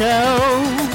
show.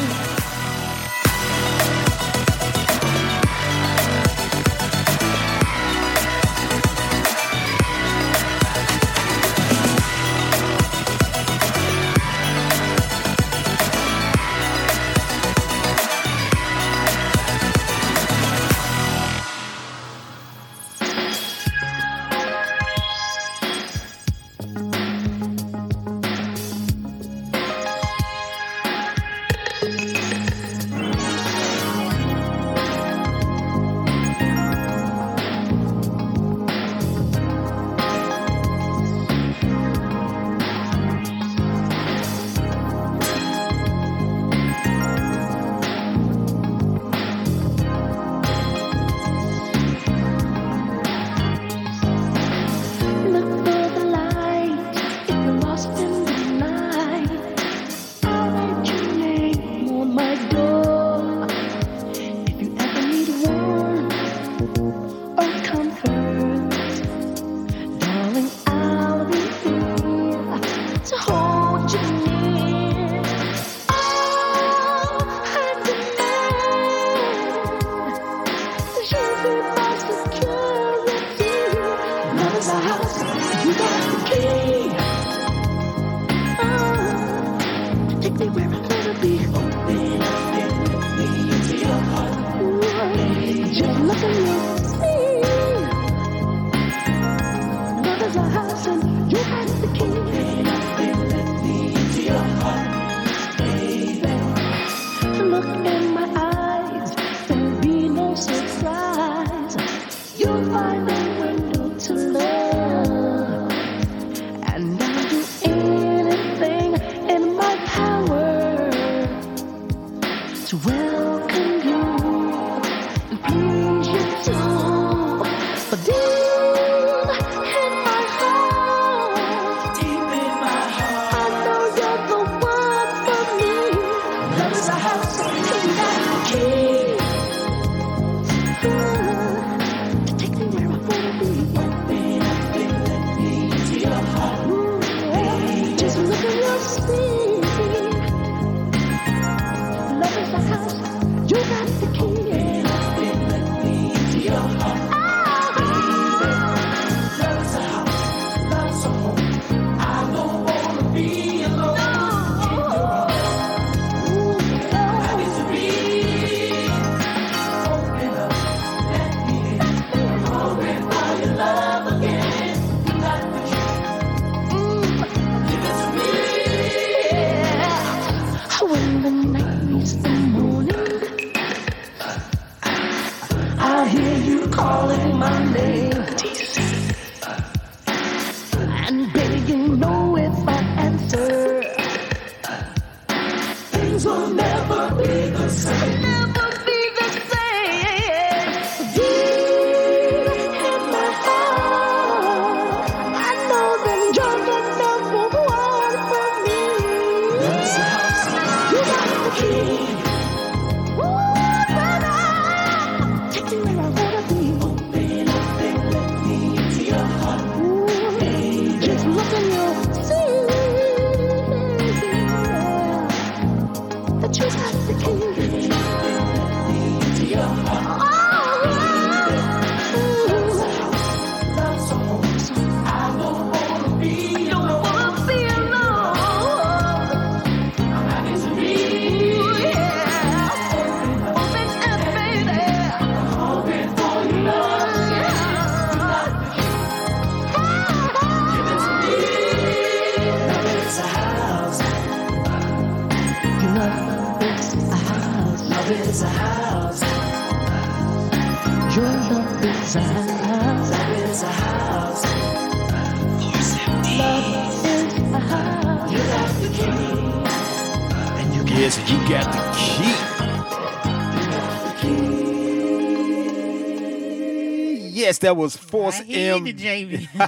Yes, that was Force I M.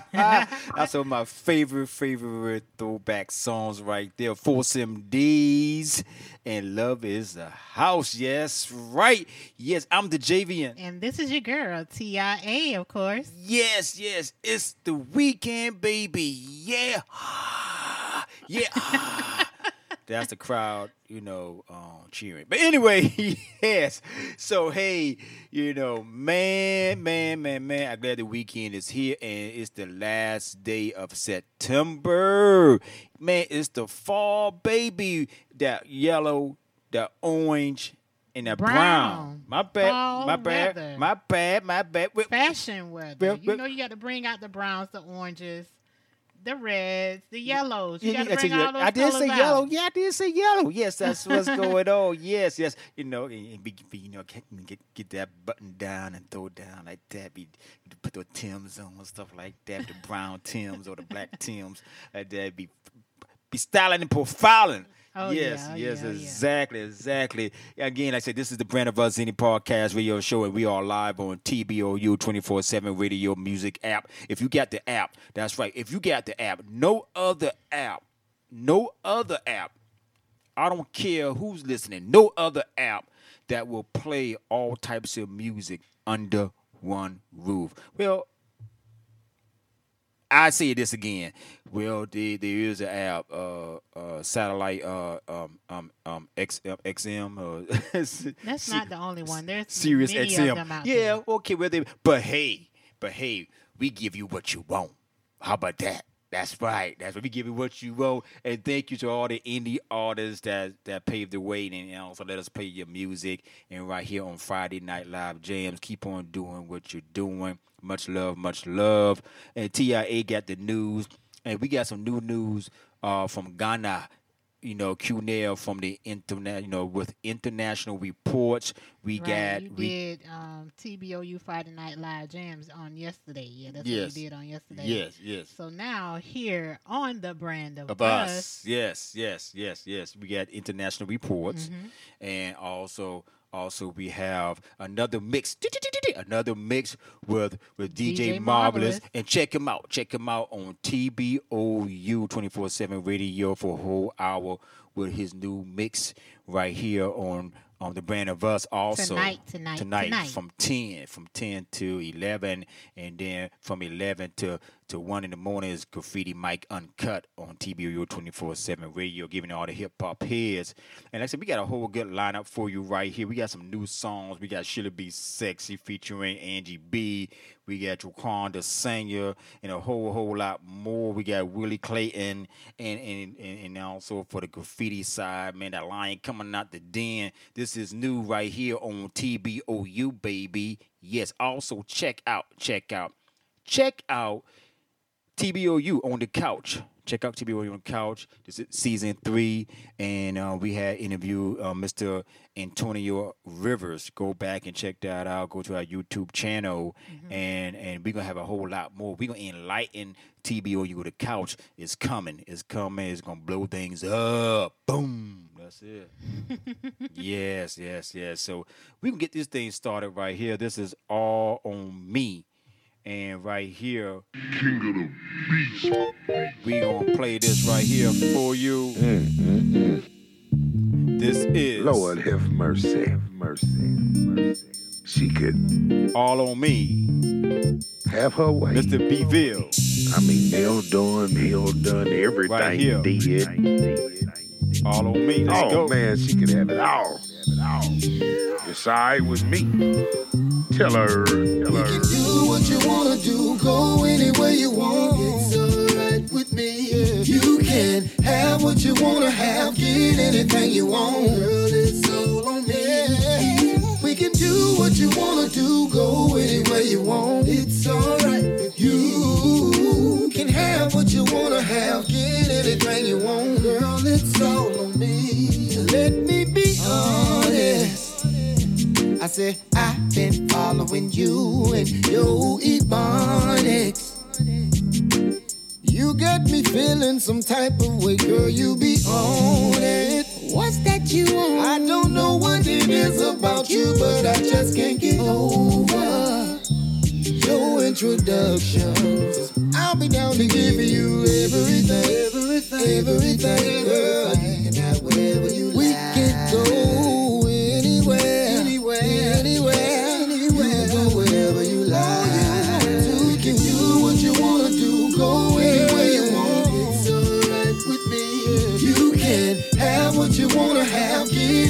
That's one of my favorite, favorite throwback songs right there. Force MDs and Love is the House. Yes, right. Yes, I'm the JVN. and this is your girl, TIA, of course. Yes, yes, it's the weekend, baby. Yeah. Yeah. That's the crowd, you know, um, cheering. But anyway, yes. So hey, you know, man, man, man, man. I'm glad the weekend is here and it's the last day of September. Man, it's the fall, baby. That yellow, that orange, and that brown. Brown. My bad, Fall my bad, weather. my bad, my bad. Fashion weather. Well, you know you got to bring out the browns, the oranges, the reds, the yellows. You Yeah, gotta I bring you, all those I did say out. yellow. Yeah, I did say yellow. Yes, that's what's going on. Yes, yes. You know, and, be, be, you know, get, get get that button down and throw down like that. Be put the Tims on and stuff like that. The brown Tims or the black Tims like that. Be be styling and profiling. Oh, yes, yeah, yes, yeah, oh, yeah. exactly, exactly. Again, like I said, this is the Brand of Us Indie Podcast Radio Show, and we are live on TBOU 24 7 radio music app. If you got the app, that's right. If you got the app, no other app, no other app, I don't care who's listening, no other app that will play all types of music under one roof. Well, I say this again. Well, there, there is an app, uh, uh, satellite, uh, um, um, um, X, uh, XM. Uh, That's not the only one. There's Sirius XM. of them out yeah, there. okay, well, they, but hey, but hey, we give you what you want. How about that? That's right. That's what we give you what you want. And thank you to all the indie artists that that paved the way and also let us play your music. And right here on Friday Night Live Jams, keep on doing what you're doing. Much love, much love. And TIA got the news, and we got some new news uh, from Ghana you know, Q Nail from the internet, you know, with international reports. We Right, got you we, did um, TBOU Friday Night Live Jams on yesterday. Yeah, that's Yes. what you did on yesterday. yes, yes. So now here on the brand of, Of us. Yes, yes, yes, yes. We got international reports. Mm-hmm. And also also we have another mix another mix with with DJ, DJ Marvelous. Marvelous. And check him out. Check him out on TBOU 24/7 radio for a whole hour with his new mix right here on on the brand of us also Tonight, tonight, tonight, tonight. from 10 from 10 to 11 and then from 11 to to 1 in the morning is graffiti mike uncut on tbu 24-7 radio giving all the hip-hop heads. And like i said we got a whole good lineup for you right here. We got some new songs. We got she'll be sexy featuring angie b. We got Jaquan the singer and a whole whole lot more. We got willie clayton and and, and and also for the graffiti side man that lion coming out the den. This is new right here on tbou baby. Yes also check out check out check out TBOU on the couch. Check out TBOU on the couch. This is season three, and uh, we had interview uh, Mr. Antonio Rivers. Go back and check that out. Go to our YouTube channel, and and we're gonna have a whole lot more. We're gonna enlighten TBOU. The couch is coming. It's coming. It's gonna blow things up. Boom. That's it. yes, yes, yes. So we can get this thing started right here. This is all on me. And right here, King of the Beast. we gonna play this right here for you. Mm-hmm. This is Lord have mercy, have mercy, mercy. She could all on me, have her way. Mr. Beville. I mean, Neil done, Neil done everything. Right here. Did. All on me. Let's Oh go. man, she could have it all. It's alright with me. Tell her, tell her. Do what you wanna do, go anywhere you want. It's alright with me. You can have what you wanna have, get anything you want. Girl, it's all on me. We can do what you wanna do, go anywhere you want. It's alright with you. You can have what you wanna have, get anything you want. Girl, it's all on me. Let me be honest. I said, I've been following you and your ebonics. You got me feeling some type of way, girl, you be on it. What's that you want? I don't know what it is about you, but I just can't get over your introductions. I'll be down to give you everything, everything, everything, girl.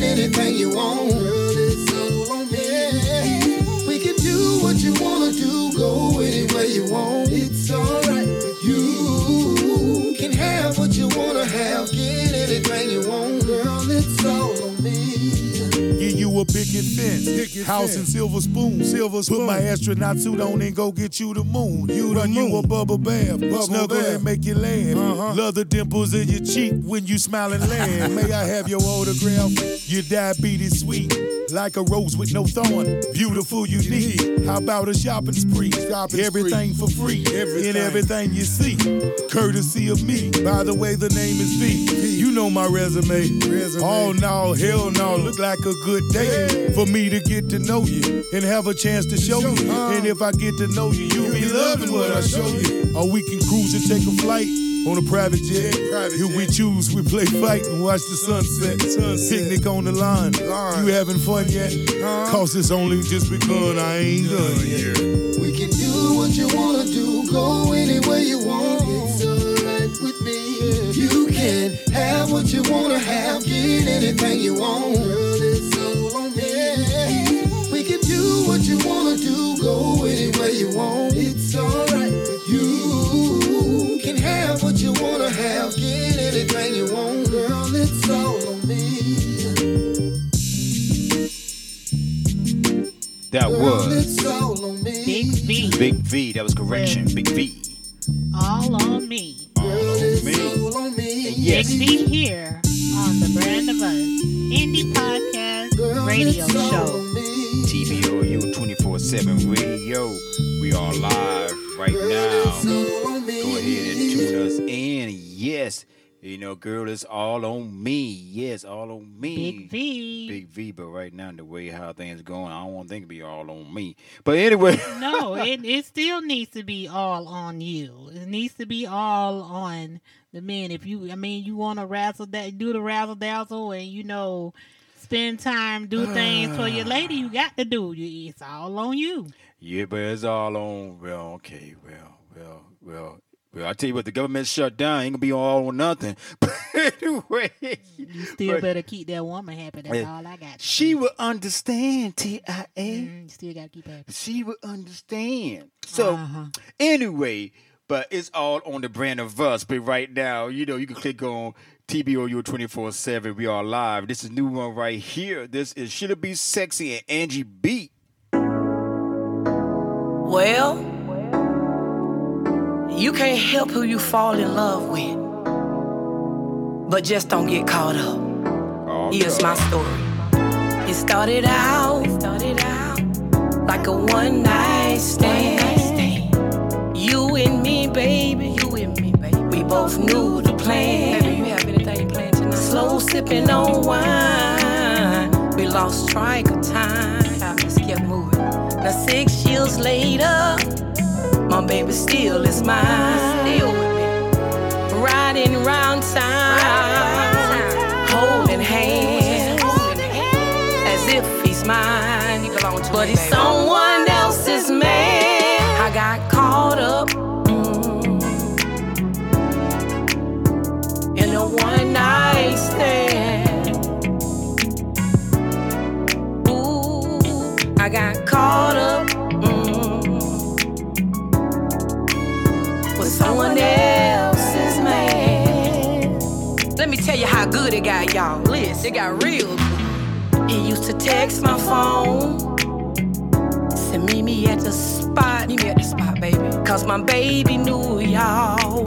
Anything you want. Girl, it's all on me. We can do what you wanna do, go anywhere you want. It's alright you. Can have what you wanna have, get anything you want. Girl, it's all on me. A picket fence, house and silver spoon. Silver spoon. Put my astronaut suit on and go get you the moon. You Run you a bubble bath, snuggle and make you laugh. Uh-huh. Love the dimples in your cheek when you smile and laugh. May I have your autograph? Your diabetes sweet. Like a rose with no thorn, beautiful, unique. How about a shopping spree? Shopping everything spree. for free, everything. in everything you see, courtesy of me. By the way, the name is V. You know my resume. resume. Oh no, hell no, look like a good day for me to get to know you and have a chance to show you. And if I get to know you, you'll be loving what I show you. Or we can cruise and take a flight on a private jet. Private if we choose, we play fight and watch the sunset. sunset. Picnic on the line. line. You having fun yet? Cause it's only just begun. I ain't done yet. We can do what you wanna do, go anywhere you want. It's alright with me. You can have what you wanna have, get anything you want. Wanna do, go anywhere you want. It's alright you. Can have what you wanna have, get anything you want. Girl, it's all on me. That Girl, was it's all on me. Big V. Big V. That was correction. Big V. All on me. All on me. all on me. Yes. Big V here on the Brand of Us Indie Podcast Girl, Radio it's all Show. On me. TBOU 24 7 radio. We are live right now. All on me. Go ahead and tune us in. Yes. You know, girl, it's all on me. Yes, all on me. Big V. Big V, but right now, the way how things going, I don't want things to be all on me. But anyway. no, it, it still needs to be all on you. It needs to be all on the men. If you, I mean, you want to razzle that, do the razzle dazzle, and you know, spend time, do things for your lady. You got to do. You- It's all on you. Yeah, but it's all on. Well, okay, well, well, well. Well, I tell you what, the government shut down. Ain't gonna be all or nothing. But anyway, You still But- better keep that woman happy. That's Yeah. all I got. she will understand. Tia, Mm, you still got to keep happy. she will understand. So Uh-huh. anyway, but it's all on the brand of us. But right now, you know, you can click on TBOU 24 7. We are live. This is new one right here. This is Should It Be Sexy and Angie B. Well, you can't help who you fall in love with. But just don't get caught up. Oh, Here's my story. It started out, started out like a one night stand. You and me, baby. You and me, baby. We both knew the plan. Tonight? Sipping on wine. We lost track of time. Time just kept moving. Now six years later, my baby still is mine. Still with me. Riding round town, holding hands, as if he's mine. But he's someone else's man. I got caught up mm, in a one night caught up. mm, with someone else's man. Let me tell you how good it got, y'all. Listen, it got real good. He used to text my phone. Said, meet me at the spot. Meet me at the spot, baby. Cause my baby knew y'all.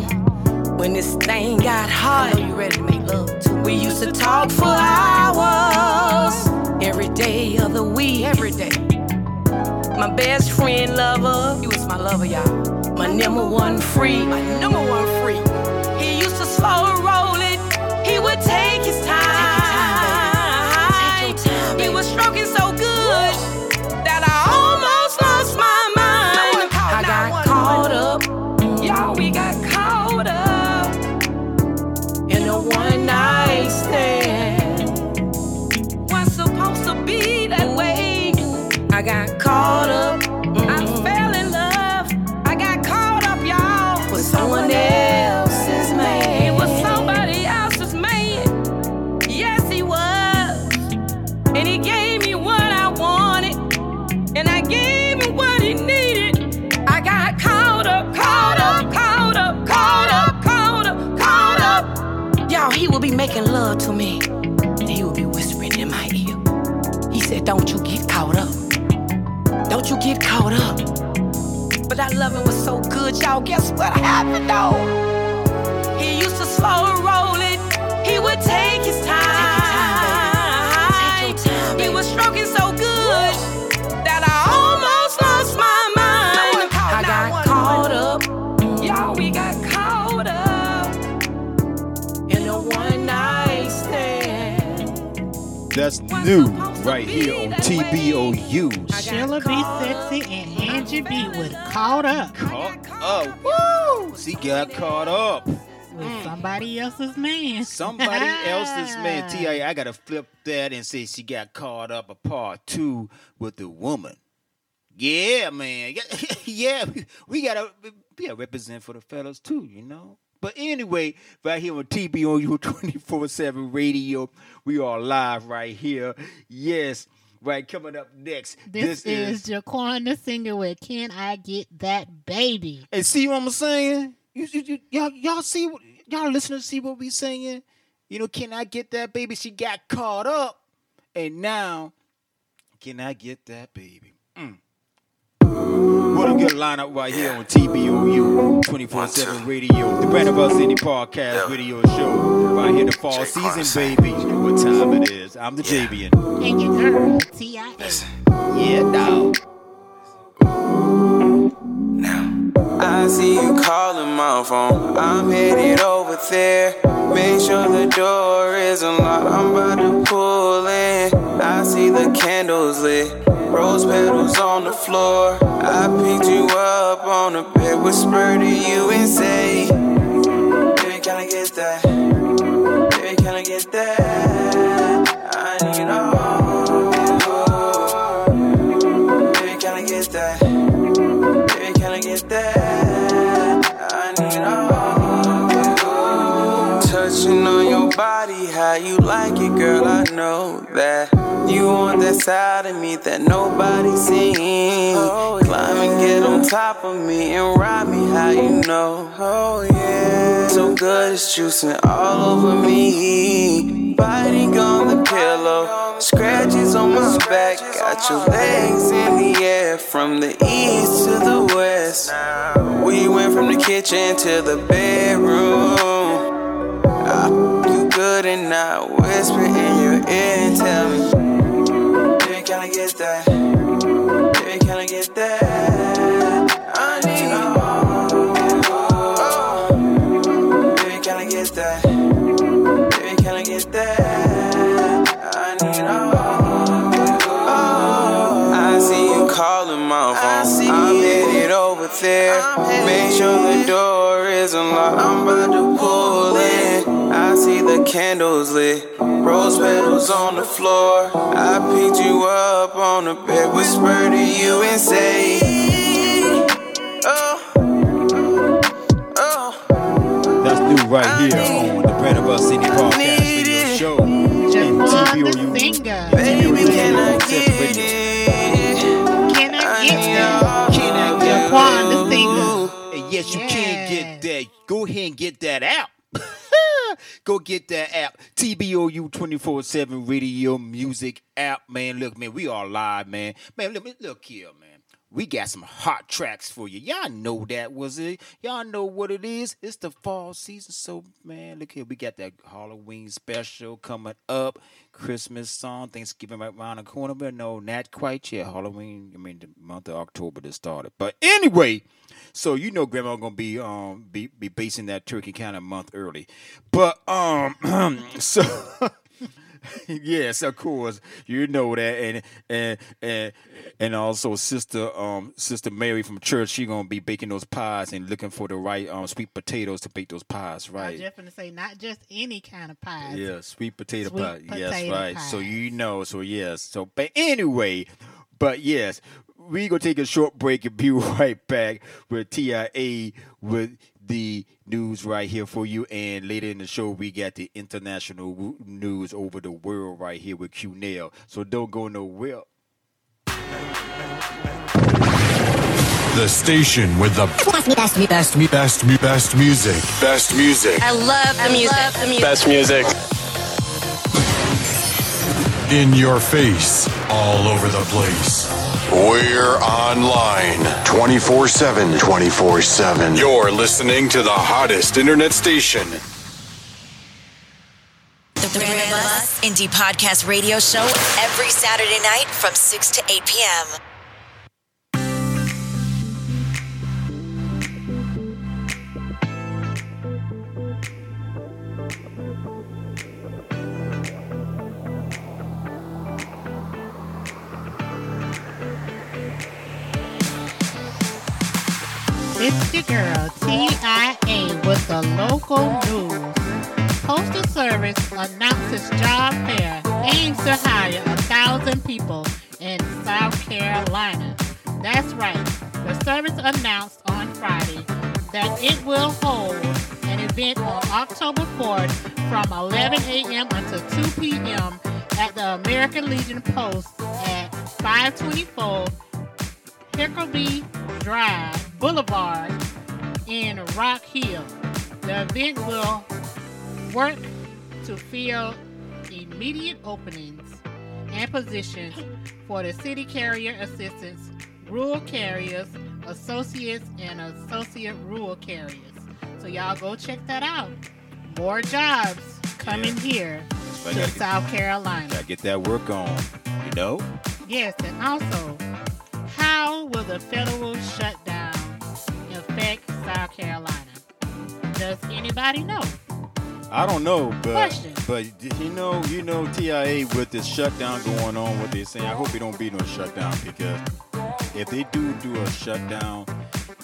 When this thing got hot, you ready to make love too. We used to talk for hours. Every day of the week. Every day. My best friend lover, he was my lover, y'all. My number one free, my number one free. He used to slow roll it. He would take his time. He was stroking so good that I almost lost my mind. Good. Guess what happened though? He used to slow and roll it. He would take his time. He was stroking so good that I almost lost my mind. I got caught up. Y'all, we got caught up in a one night stand. That's new right here on TBOU. Sheila B. Sexy and Angie B. with Caught Up Caught up. Woo! She got caught up. with somebody else's man. Somebody else's man. T.I. I gotta flip that and say she got caught up a part two with the woman. Yeah, man. Yeah, we gotta we gotta represent for the fellas too, you know. But anyway, right here on TBOU 24-7 radio, we are live right here. Yes, right, coming up next. This, is, Jaquan the singer with Can I Get That Baby? And see what I'm saying? You, you, you, y'all, y'all see what y'all listeners see what we saying? You know, can I get that baby? She got caught up, and now can I get that baby? Mm. What a good lineup right here on TBOU 24/7 Radio, the Brand of Us Indie Podcast Radio Show. Right here, the fall season, baby. What time it is? I'm the Javian. And your girl, T.I.A. Yeah, dog. I see you calling my phone. I'm headed over there. Make sure the door is unlocked. I'm about to pull in. I see the candles lit. Rose petals on the floor. I picked you up on the bed, whisper to you and say, Baby, can I get that? Baby, can I get that? I need all Touching on your body, how you like it, girl. I know that you want that side of me that nobody seen. Oh, Climb and get on top of me and ride me, how you know? Oh yeah, so good it's juicing all over me. Biting on the pillow, scratches on my back. Got your legs in the air from the east to the west. We went from the kitchen to the bedroom. You good and not whisper in your ear and tell me, baby, can I get that? Baby, can I get that? I need all. Baby, can I get that? Baby, can I get that? I need all. I see you calling my phone. I'm headed over there. Make sure the door is unlocked. I'm about to pull in. I see the candles lit. Rose petals on the floor. I picked you up on the bed, whisper to you and say, Oh, oh. oh. That's new right here on the Brand of Us Indie Podcast Radio Show. And Jaquan the TBOU. singer. Baby, can I get it? Can I get that? Can I get Jaquan the singer. And yes, you can get that. Go ahead and get that app. Go get that app. TBOU 24 7 radio music app, man. Look, man, we are live, man. Man, look, look here, man. We got some hot tracks for you. Y'all know that was it. Y'all know what it is. It's the fall season. So, man, look here. We got that Halloween special coming up. Christmas song, Thanksgiving right around the corner. But no, not quite yet. Halloween, I mean, the month of October just started. But anyway, so you know grandma gonna be um be, be basing that turkey kind of month early. But um so yes, of course, you know that, and and and and also sister um sister Mary from church, she gonna be baking those pies and looking for the right um sweet potatoes to bake those pies, Right. I was just gonna say not just any kind of pies. Yeah, sweet potato Sweet pie. yes, potato right. So you know, so yes. So but anyway, but yes, we gonna take a short break and be right back with TIA with the news right here for you. And later in the show, we got the international news over the world right here with Q Nail. So don't go nowhere. The station with the best, best, best, best, best music. Best music. I love the music. Love the music. Best music. In your face. All over the place. We're online 24 7. 24 7. You're listening to the hottest internet station. The Three of Us Indie Podcast Radio Show every Saturday night from 6 to 8 p.m. It's your girl, TIA, with the local news. Postal Service announces job fair aims to hire a thousand people in South Carolina. That's right. The service announced on Friday that it will hold an event on October 4th from 11 a.m. until 2 p.m. at the American Legion Post at 524 Hickory Drive Boulevard in Rock Hill. The event will work to fill immediate openings and positions for the city carrier assistants, rural carriers, associates, and associate rural carriers. So y'all go check that out. More jobs coming here I to get- South Carolina. Gotta get that work on. You know? Yes, and also, how will the federal shutdown South Carolina? Does anybody know? I don't know, but Question. but you know, you know, TIA with this shutdown going on, what they're saying. I hope it don't be no shutdown because if they do do a shutdown,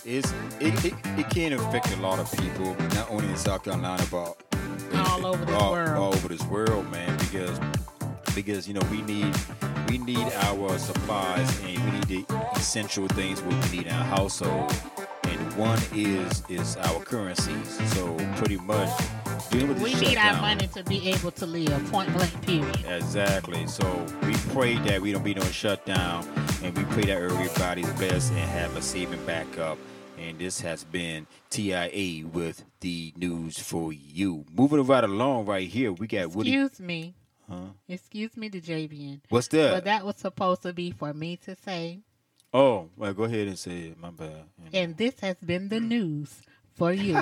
it's it, it, it can affect a lot of people, not only in South Carolina but All over the world. all over this world, man. Because because you know we need we need our supplies and we need the essential things we need in our household. One is is our currencies. So pretty much dealing with the We need our money to be able to live, point blank, period. Exactly. So we pray that we don't be no shutdown, and we pray that everybody's best and have a saving backup. And this has been TIA with the news for you. Moving right along, right here, we got Woody. Excuse me. Huh? Excuse me, the JVN. What's that? But that was supposed to be for me to say. Oh, well, go ahead and say it. My bad. And this has been the news for you.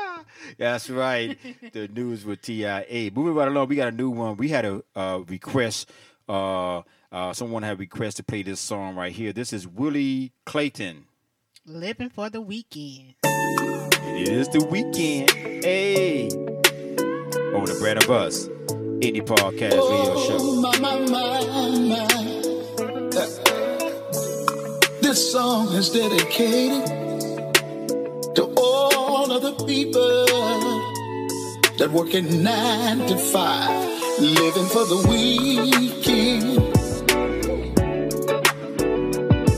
That's right. the news with TIA. Moving right along, we got a new one. We had a uh, request. Uh, uh, someone had a request to play this song right here. This is Willie Clayton. Living for the weekend. It is the weekend. Hey. On the brand of Us. Indie Podcast Radio Show. my, my, my, my. This song is dedicated to all of the people that work at nine to five, living for the weekend.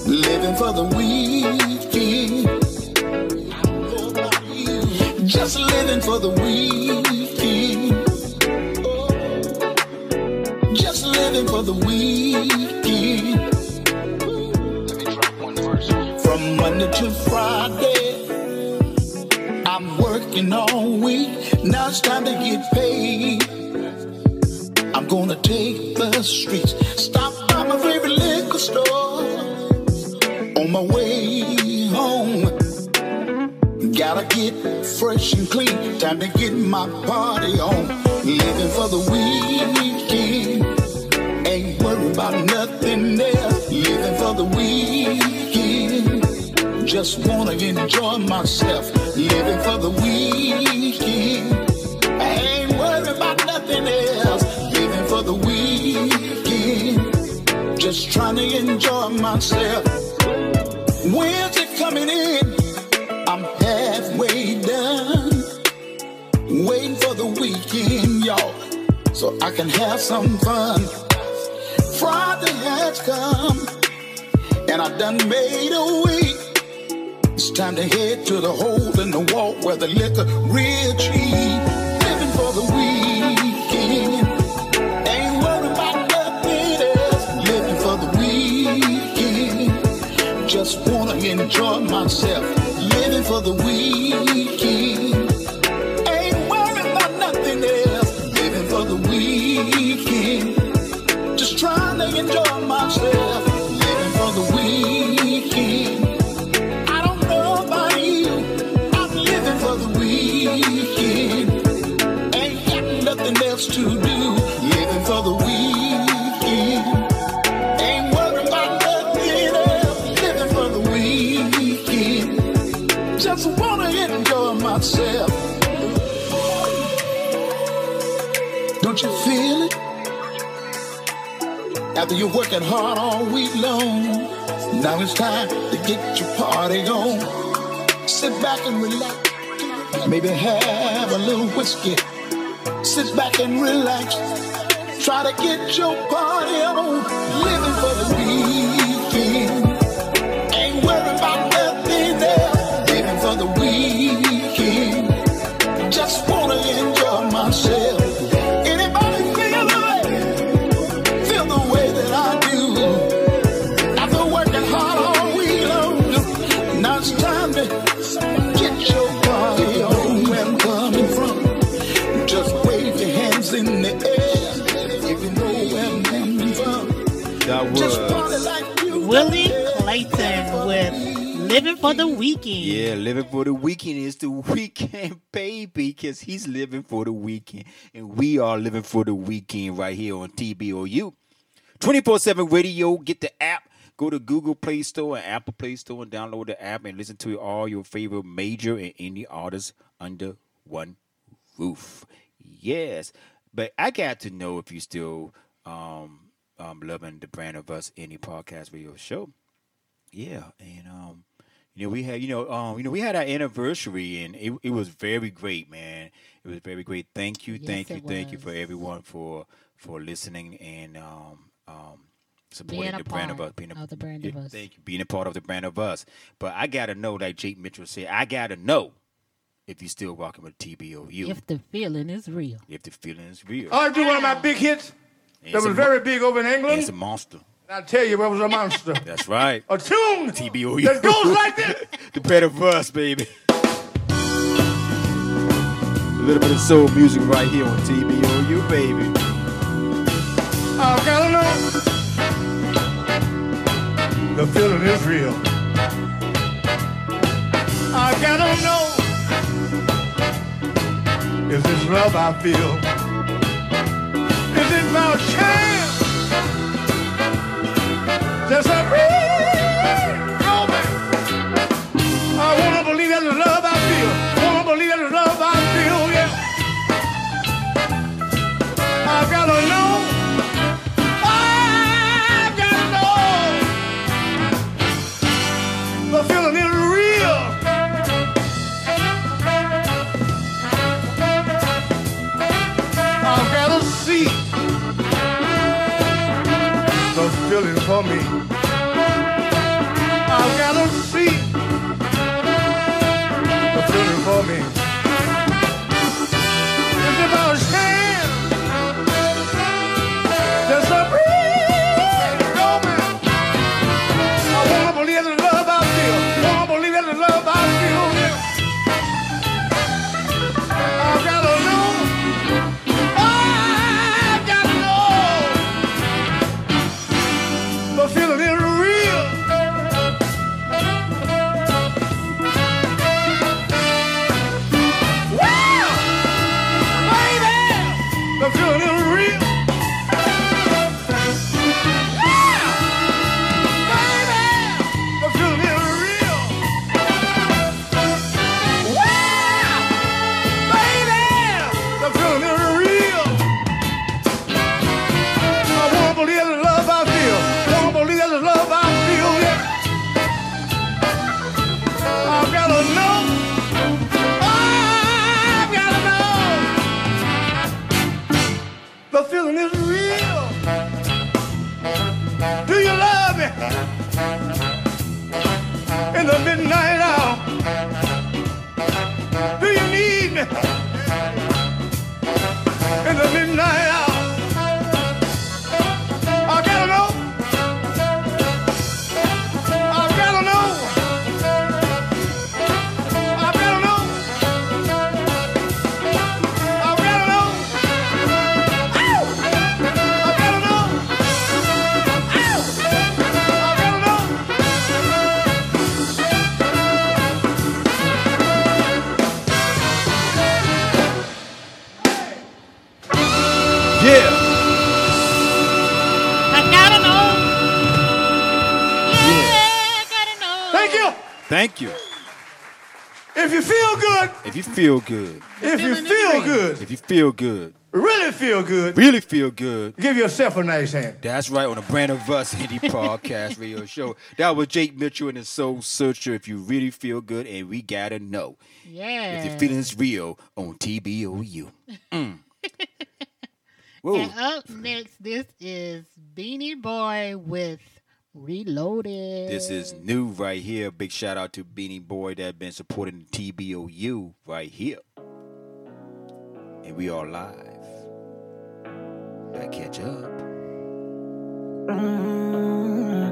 Living for the weekend. Just living for the weekend. Just living for the weekend. Monday to Friday, I'm working all week. Now it's time to get paid. I'm gonna take the streets, stop by my favorite liquor store. On my way home, gotta get fresh and clean. Time to get my party on. Living for the weekend. Ain't worried about nothing else. Living for the weekend. Just wanna enjoy myself. Living for the weekend. I ain't worried about nothing else. Living for the weekend. Just trying to enjoy myself. It coming in? I'm halfway done. Waiting for the weekend, y'all. So I can have some fun. Friday has come, and I done made a week. It's time to head to the hole in the wall where the liquor real cheap. Living for the weekend. Ain't worried about nothing else. Living for the weekend. Just wanna enjoy myself. Living for the weekend. Ain't worried about nothing else. Living for the weekend. Just trying to enjoy myself. After you're working hard all week long, now it's time to get your party on. Sit back and relax. Maybe have a little whiskey. Sit back and relax. Try to get your party on. Living for the weekend. For the Weekend. Yeah, living for the weekend is the weekend, baby, because he's living for the weekend. And we are living for the weekend right here on TBOU. 24 7 radio. Get the app. Go to Google Play Store and Apple Play Store and download the app and listen to all your favorite major and indie artists under one roof. Yes. But I got to know if you still um, um, loving the brand of us indie podcast radio show. Yeah, and um, you know, we had, you know, um, you know, we had our anniversary, and it, it was very great, man. It was very great. Thank you, Yes, thank you, it thank you for everyone for for listening and um, um, supporting Being a the brand of us. Being a, of the brand yeah, of us. Thank you, being a part of the brand of us. But I gotta know, like Jake Mitchell said, I gotta know if you're still rocking with TBOU, if, If the feeling is real. If the feeling is real. I do one of my big hits And that it's was a very big over in England. It's a monster. And I tell you, it was a monster. That's right. a tune TBOU. that goes like this. the better of us, baby. A little bit of soul music right here on TBOU, baby. I gotta know the feeling is real. I gotta know is this love I feel? Is it my chance? There's a real. I wanna believe the love I feel. Hell no! Feel good, if you feel good, if you feel good, really feel good, really feel good, give yourself a nice hand. That's right, on the Brand of Us Indie Podcast Radio Show. That was Jake Mitchell and the Soul Searcher. If you really feel good, and we gotta know Yeah. if your feeling's real on TBOU. Mm. And up next, this is Beanie Boy with Reloaded. This is new right here. Big shout out to Beanie Boy that been supporting the TBOU right here. And we are live. Gotta catch up. Mm.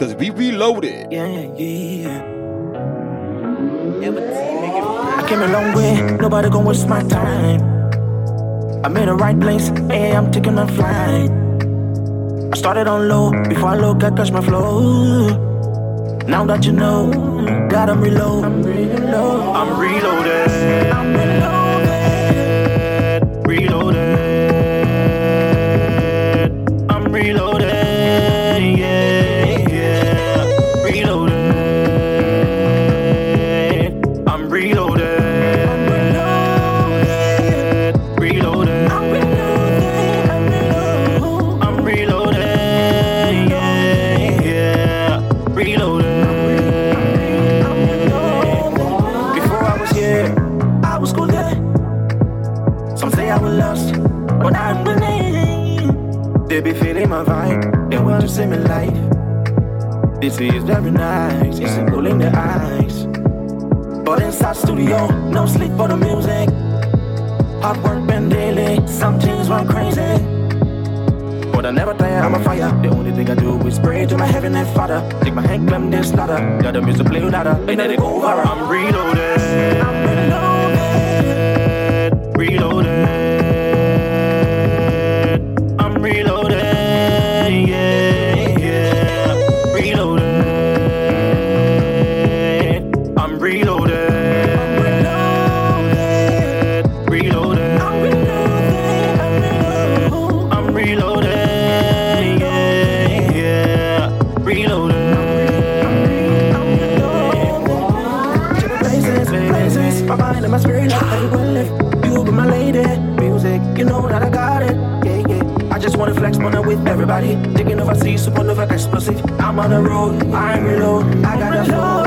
Cause we reloaded. Yeah, yeah. Yeah. I came a long way, nobody gonna waste my time. I'm in the right place, hey, I'm taking a flight. I started on low, before I look, I catch my flow. Now that you know, God, I'm reload. I'm reloaded. I'm reloaded. Reloaded. They want to see me live. This is very nice, it's a cool in the eyes. But inside studio, no sleep for the music. Hard work been daily, some things went crazy. But I never tire, I'm a fire. The only thing I do is pray to my heavenly father. Take my hand, climb this ladder. Got the music play louder. Ain't let it go over. I'm reloaded. I'm reloaded. Reloaded. With everybody. Taking over seas, supernova explosive. I'm on the road, I'm reload, I got the flow.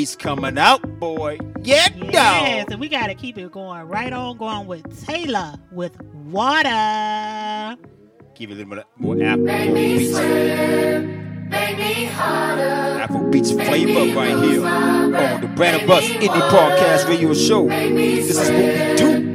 Afro coming out, boy. Get Yes, down. and we got to keep it going right on, going with Tyla with Water. Give it a little bit more Afro beats. Afro beats flavor right here on the Brand of Us Indie Podcast Radio Show. This is what we do.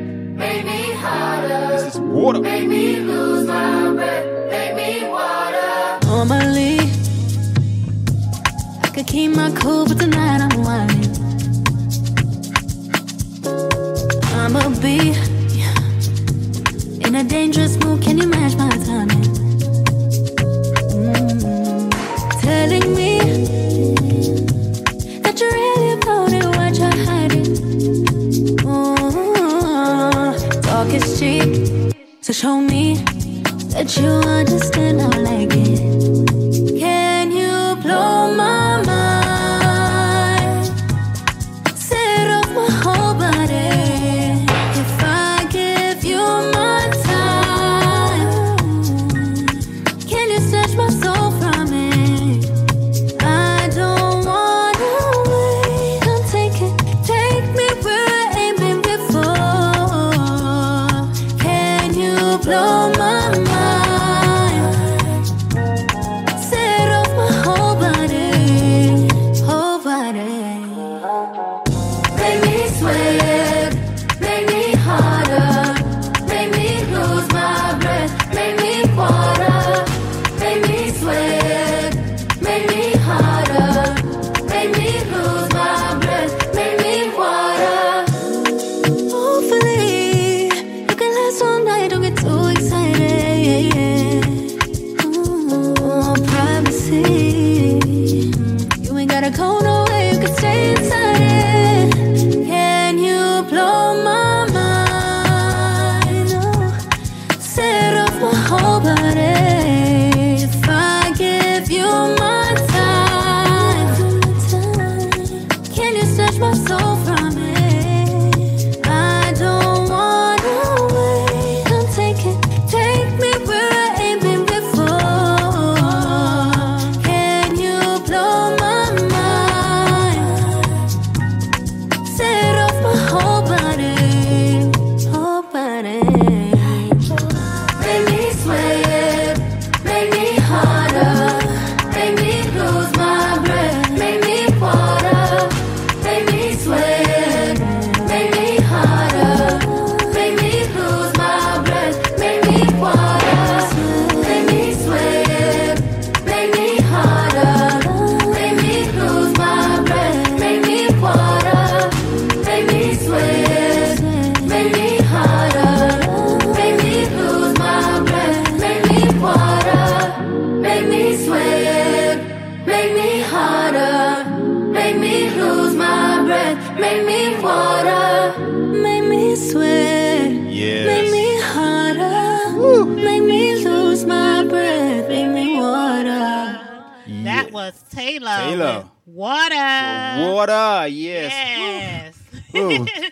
Water, yes. Yes.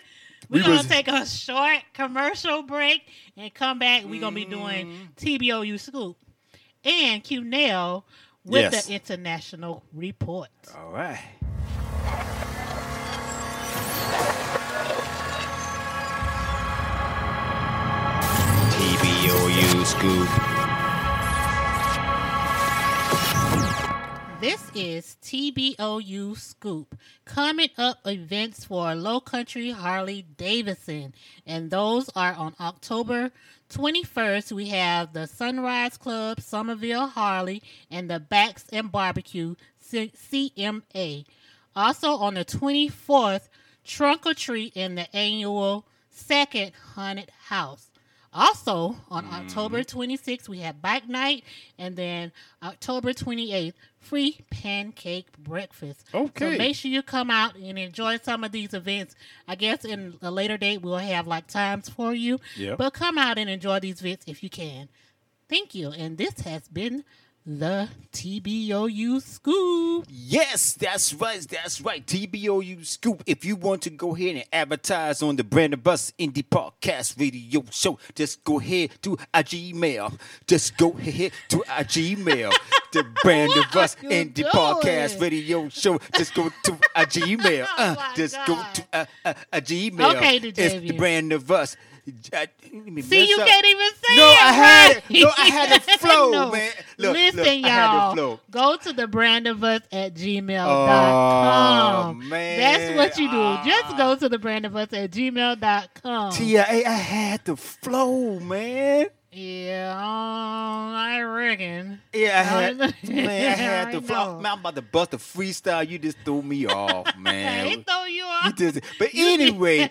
We're We gonna was- take a short commercial break and come back. We're gonna be doing mm-hmm. TBOU scoop and Q Nail with Yes. the international report. All right. TBOU scoop. This is TBOU Scoop. Coming up events for Low Country Harley Davidson. And those are on October 21st. We have the Sunrise Club, Summerville Harley, and the Backs and Barbecue CMA. Also on the 24th, Trunk or Treat in the annual Second Haunted House. Also, on mm-hmm. October 26th, we have Bike Night, and then October 28th, free pancake breakfast. Okay. So make sure you come out and enjoy some of these events. I guess in a later date, we'll have like times for you. Yep. But come out and enjoy these events if you can. Thank you. And this has been the TBOU Scoop. Yes, that's right. That's right. TBOU Scoop. If you want to go ahead and advertise on the Brand of Us Indie Podcast Radio Show, just go ahead to our Gmail. Just go ahead to our Gmail. The Brand of Us Indie doing? Podcast Radio Show. Just go to our Gmail. Uh, just go to a, a, a Gmail. Okay, the It's the. Brand of Us. See, you can't even say No, it I had right. it. No, I had the flow, No. man. Look, Listen, look, I had the y'all. Go to the brandofus at gmail.com. Oh, man. That's what you do. Ah. Just go to the brandofus at gmail.com. TIA, I had the flow, man. Yeah, um, I reckon. Yeah, I had, I- man, I had I the flow. Man, I'm about to bust a freestyle. You just threw me off, man. ain't throw you off. You just, but You anyway,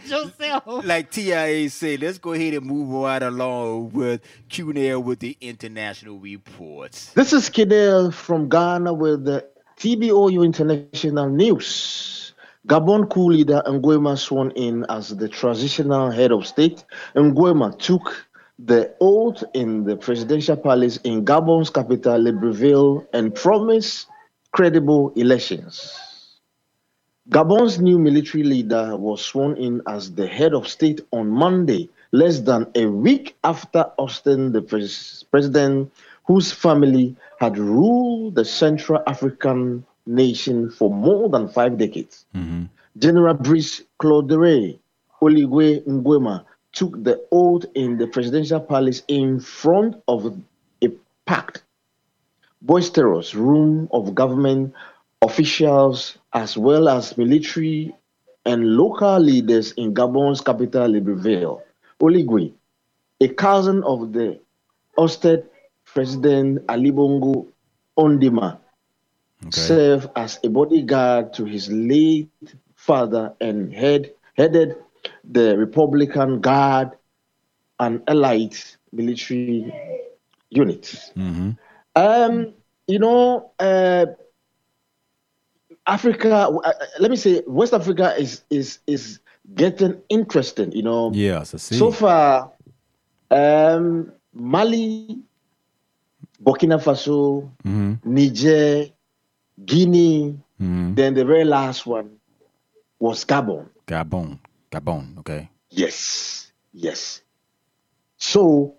like TIA said, let's go ahead and move right along with QNL with the international reports. This is Kidel from Ghana with the TBOU International News. Gabon coup leader Nguema sworn in as the transitional head of state. Nguema took the oath in the presidential palace in Gabon's capital, Libreville, and promised credible elections. Gabon's new military leader was sworn in as the head of state on Monday, less than a week after Austin, the pres- president whose family had ruled the Central African nation for more than five decades. Mm-hmm. General Brice Clotaire Oligui Nguema took the oath in the presidential palace in front of a packed, boisterous room of government officials as well as military and local leaders in Gabon's capital, Libreville. Oligui, a cousin of the ousted President Ali Bongo Ondimba, served as a bodyguard to his late father and head, headed the Republican Guard and allied military units. Mm-hmm. Um, you know, uh, Africa. Uh, let me say, West Africa is is is getting interesting. You know. Yes, I see. So far, um, Mali, Burkina Faso, Mhm. Niger, Guinea. Mhm. Then the very last one was Gabon. Gabon. Gabon. Okay. Yes, yes. So,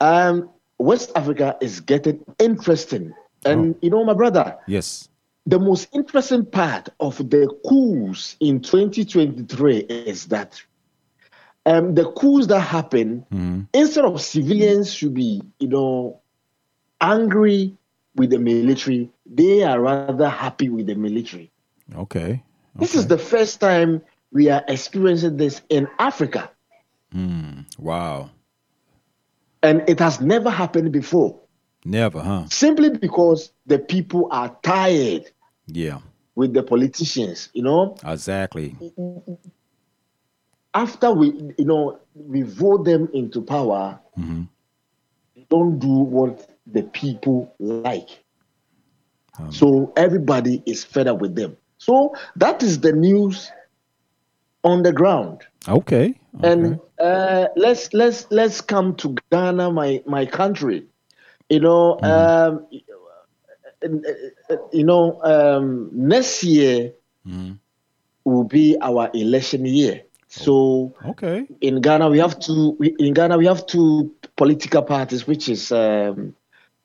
um, West Africa is getting interesting, and you know, my brother, Yes. the most interesting part of the coups in 2023 is that um, the coups that happen, Mhm. instead of civilians should be, you know, angry with the military, they are rather happy with the military. Okay. This is the first time we are experiencing this in Africa, Mm. Wow. and it has never happened before. Never, huh? Simply because the people are tired Yeah. with the politicians, you know. Exactly. after we you know we vote them into power Mhm. they don't do what the people like Um. so everybody is fed up with them so that is the news on the ground Okay. and uh, let's let's let's come to ghana my my country you know um uh, you know um next year Mhm. will be our election year so Okay. in Ghana we have two in Ghana we have two political parties which is um,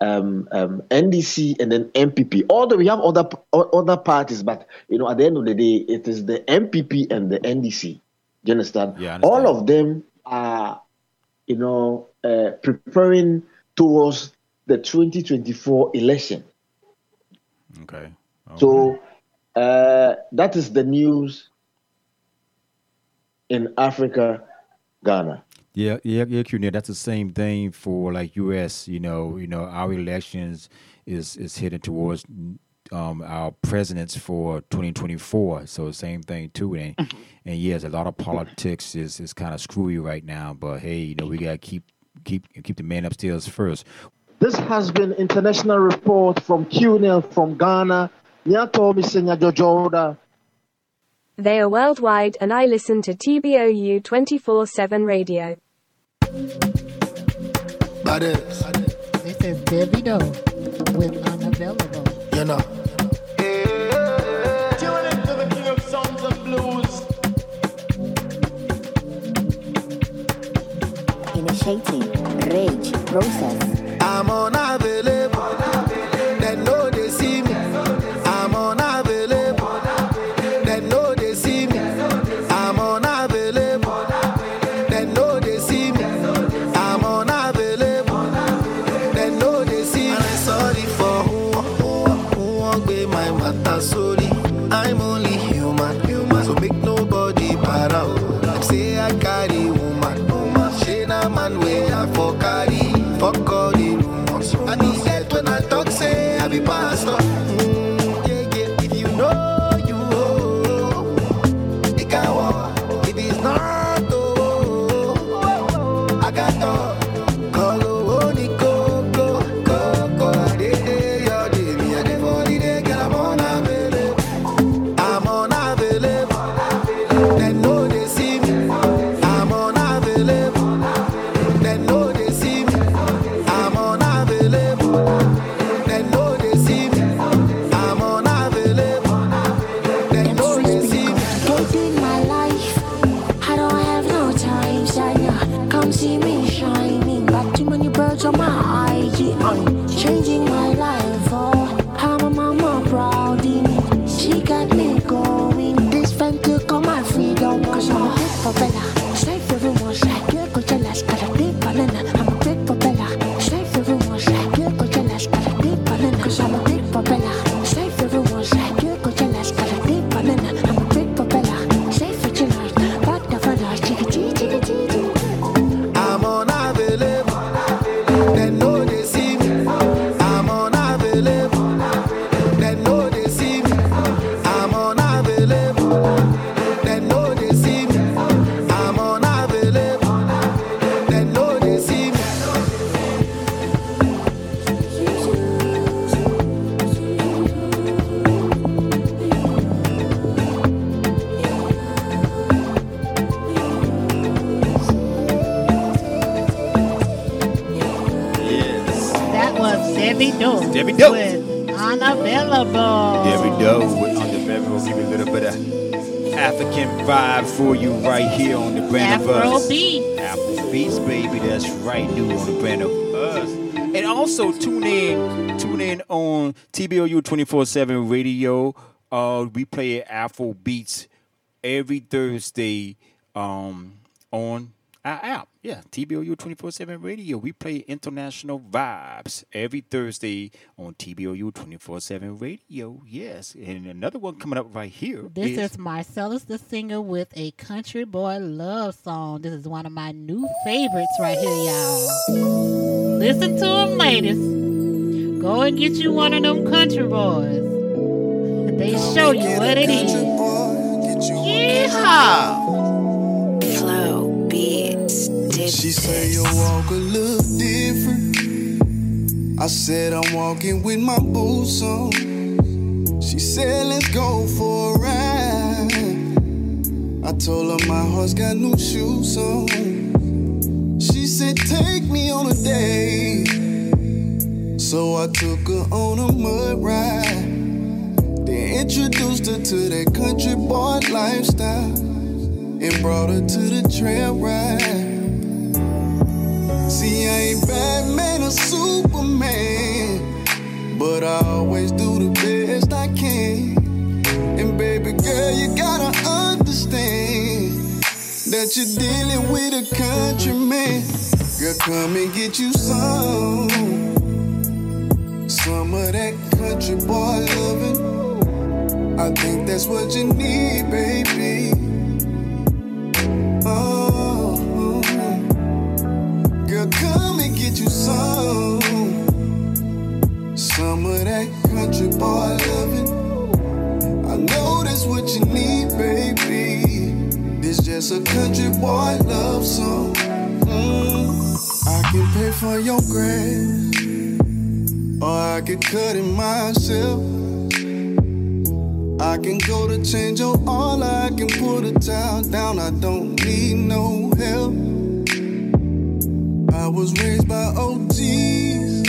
um, um, NDC and then NPP. Although we have other other parties, but you know at the end of the day it is the NPP and the NDC. Do you understand? Yeah, I All of them are you know uh, preparing towards the 2024 election. Okay. So uh, that is the news in Africa, Ghana. Yeah, yeah, yeah, Q. That's the same thing for like U.S. You know, you know, our elections is is heading towards um, our presidents for 2024. So same thing too. And and yes, a lot of politics is is kind of screwy right now. But hey, you know, we gotta keep keep keep the man upstairs first. This has been international report from QNL from Ghana. Nyato Misenya Jojoda. They are worldwide and I listen to TBOU 24 7 radio. This is Davido with Unavailable. You know. Tune into the king of songs and blues. Initiating rage process. I'm unavailable. They know I'm right here on the brand of Afro us. beat. Afro beats, baby. That's right, new on the brand of us. And also tune in, tune in on TBOU 24/7 radio. Uh, we play Afro beats every Thursday um, on our app. Yeah, TBOU 24/7 radio. We play international vibes every Thursday on TBOU 24/7 radio. Yes, and another one coming up right here. This is Marcellus the singer with a country boy love song. This is one of my new favorites right here, y'all. Listen to them, ladies. Go and get you one of them country boys. They show you what it is. Yeehaw! She say you walk a different. I said I'm walking with my boots on. She said let's go for a ride. I told her my heart's got new shoes on. She said take me on a date. So I took her on a mud ride. Then introduced her to that country boy lifestyle and brought her to the trail ride. See, I ain't Batman or Superman, but I always do the best I can. And baby girl, you gotta understand that you're dealing with a countryman. Girl, come and get you some, some of that country boy loving. I think that's what you need, baby. Oh, come and get you some, some of that country boy loving. I know that's what you need, baby. It's just a country boy love song. Mm, I can pay for your grave, or I can cut it myself. I can go to change your all, I can put a towel down. I don't need no help. I was raised by OGs.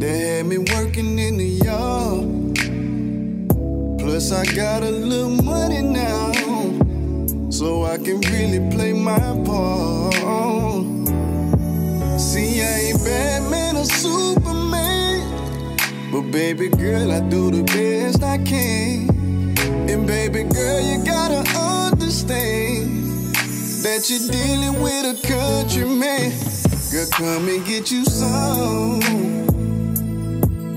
They had me working in the yard. Plus, I got a little money now, so I can really play my part. See, I ain't Batman or Superman, but baby girl, I do the best I can. And baby girl, you gotta understand that you're dealing with a countryman. Girl, come and get you some.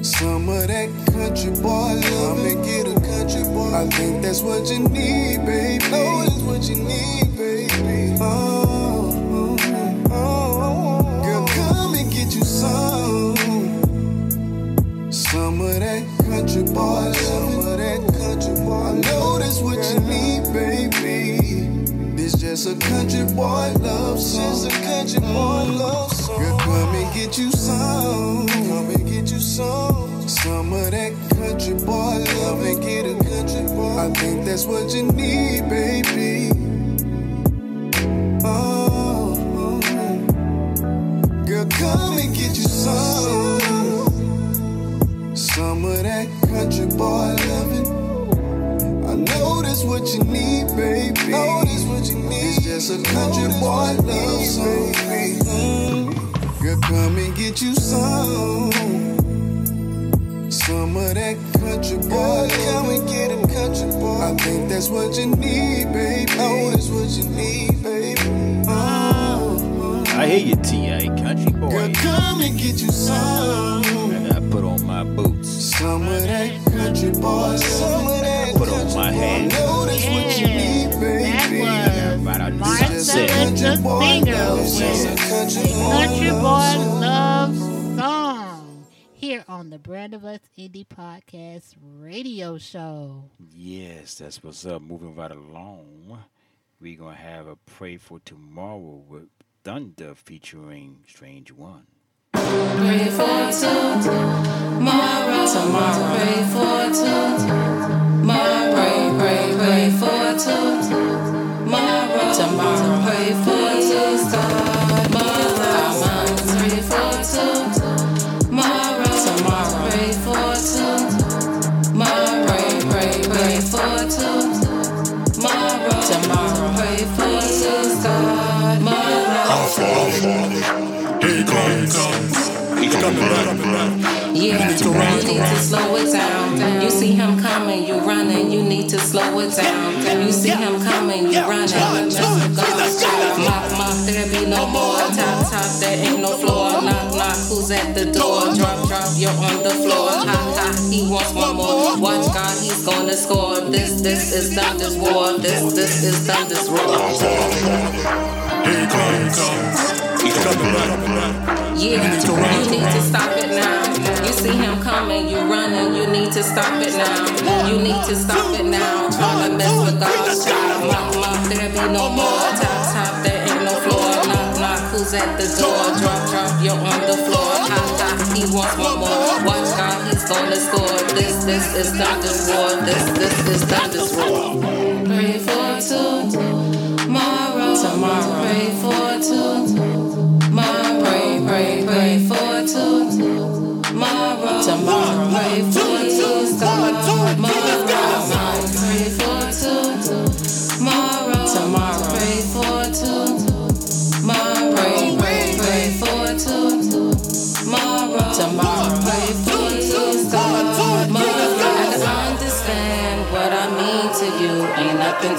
Some of that country boy love. Come and get a country boy. I think that's what you need, baby. Oh, that's what you need, baby. Oh, oh, oh. Girl, come and get you some. Some of that country boy love. Some of that country boy. I know that's what you need, baby. It's just a country boy love song. Just a country boy love song. Girl, come and get you some. Come and get you some. Some of that country boy love. And get a country boy. I think that's what you need, baby. Oh, oh. girl, come and get you some. Some of that country boy loving. I that's what you need, baby. Know that's what you need. It's just a country boy love song. Mm. Girl, come and get you some. Some of that country boy. Come and get a country boy. I think that's what you need, baby. Know that's what you need, baby. Oh, I hear you, T.I. Country boy. girl, come and get you some. I put on my boots. Some of that country boy. Some of that Put on my hat. know that's what you need, baby. Right out Marcellus the singer with Country Boy Love Song here on the Brand of Us Indie Podcast radio show. Yes, that's what's up. Moving right along, we're gonna have a pray for tomorrow with Thunder featuring Strange One. Pray for tomorrow, tomorrow. Pray for tomorrow, pray, pray, pray for tomorrow, tomorrow. Pray for tomorrow, pray for tomorrow, back. Yeah, you need to slow it down. You see him coming, you running, you need to slow it down. You see him coming, you running. Mop, mop, there be no more. Top, top, there ain't no floor. Knock, knock, who's at the door? Drop, drop, you're on the floor. Ha, ha, he wants one more. Watch God, he's gonna score. This, this is Thunder's war. This, this is Thunder's roar. Here he comes. Coming back. Yeah, you need to stop it now. You see him coming, you running, you need to stop it now. You need to stop it now. Trying to mess with God's child. Mop, mop, there be no more. Top, top, there ain't no floor. Knock, knock, who's at the door? Drop, drop, you're on the floor. Hot, hot, he wants one more. Watch He's gonna score. This, this is Thunder's war. This, this is Thunder's war. Pray for tomorrow. Tomorrow. Pray for tomorrow. Pray, pray, pray for tomorrow. Tomorrow. Pray for tomorrow.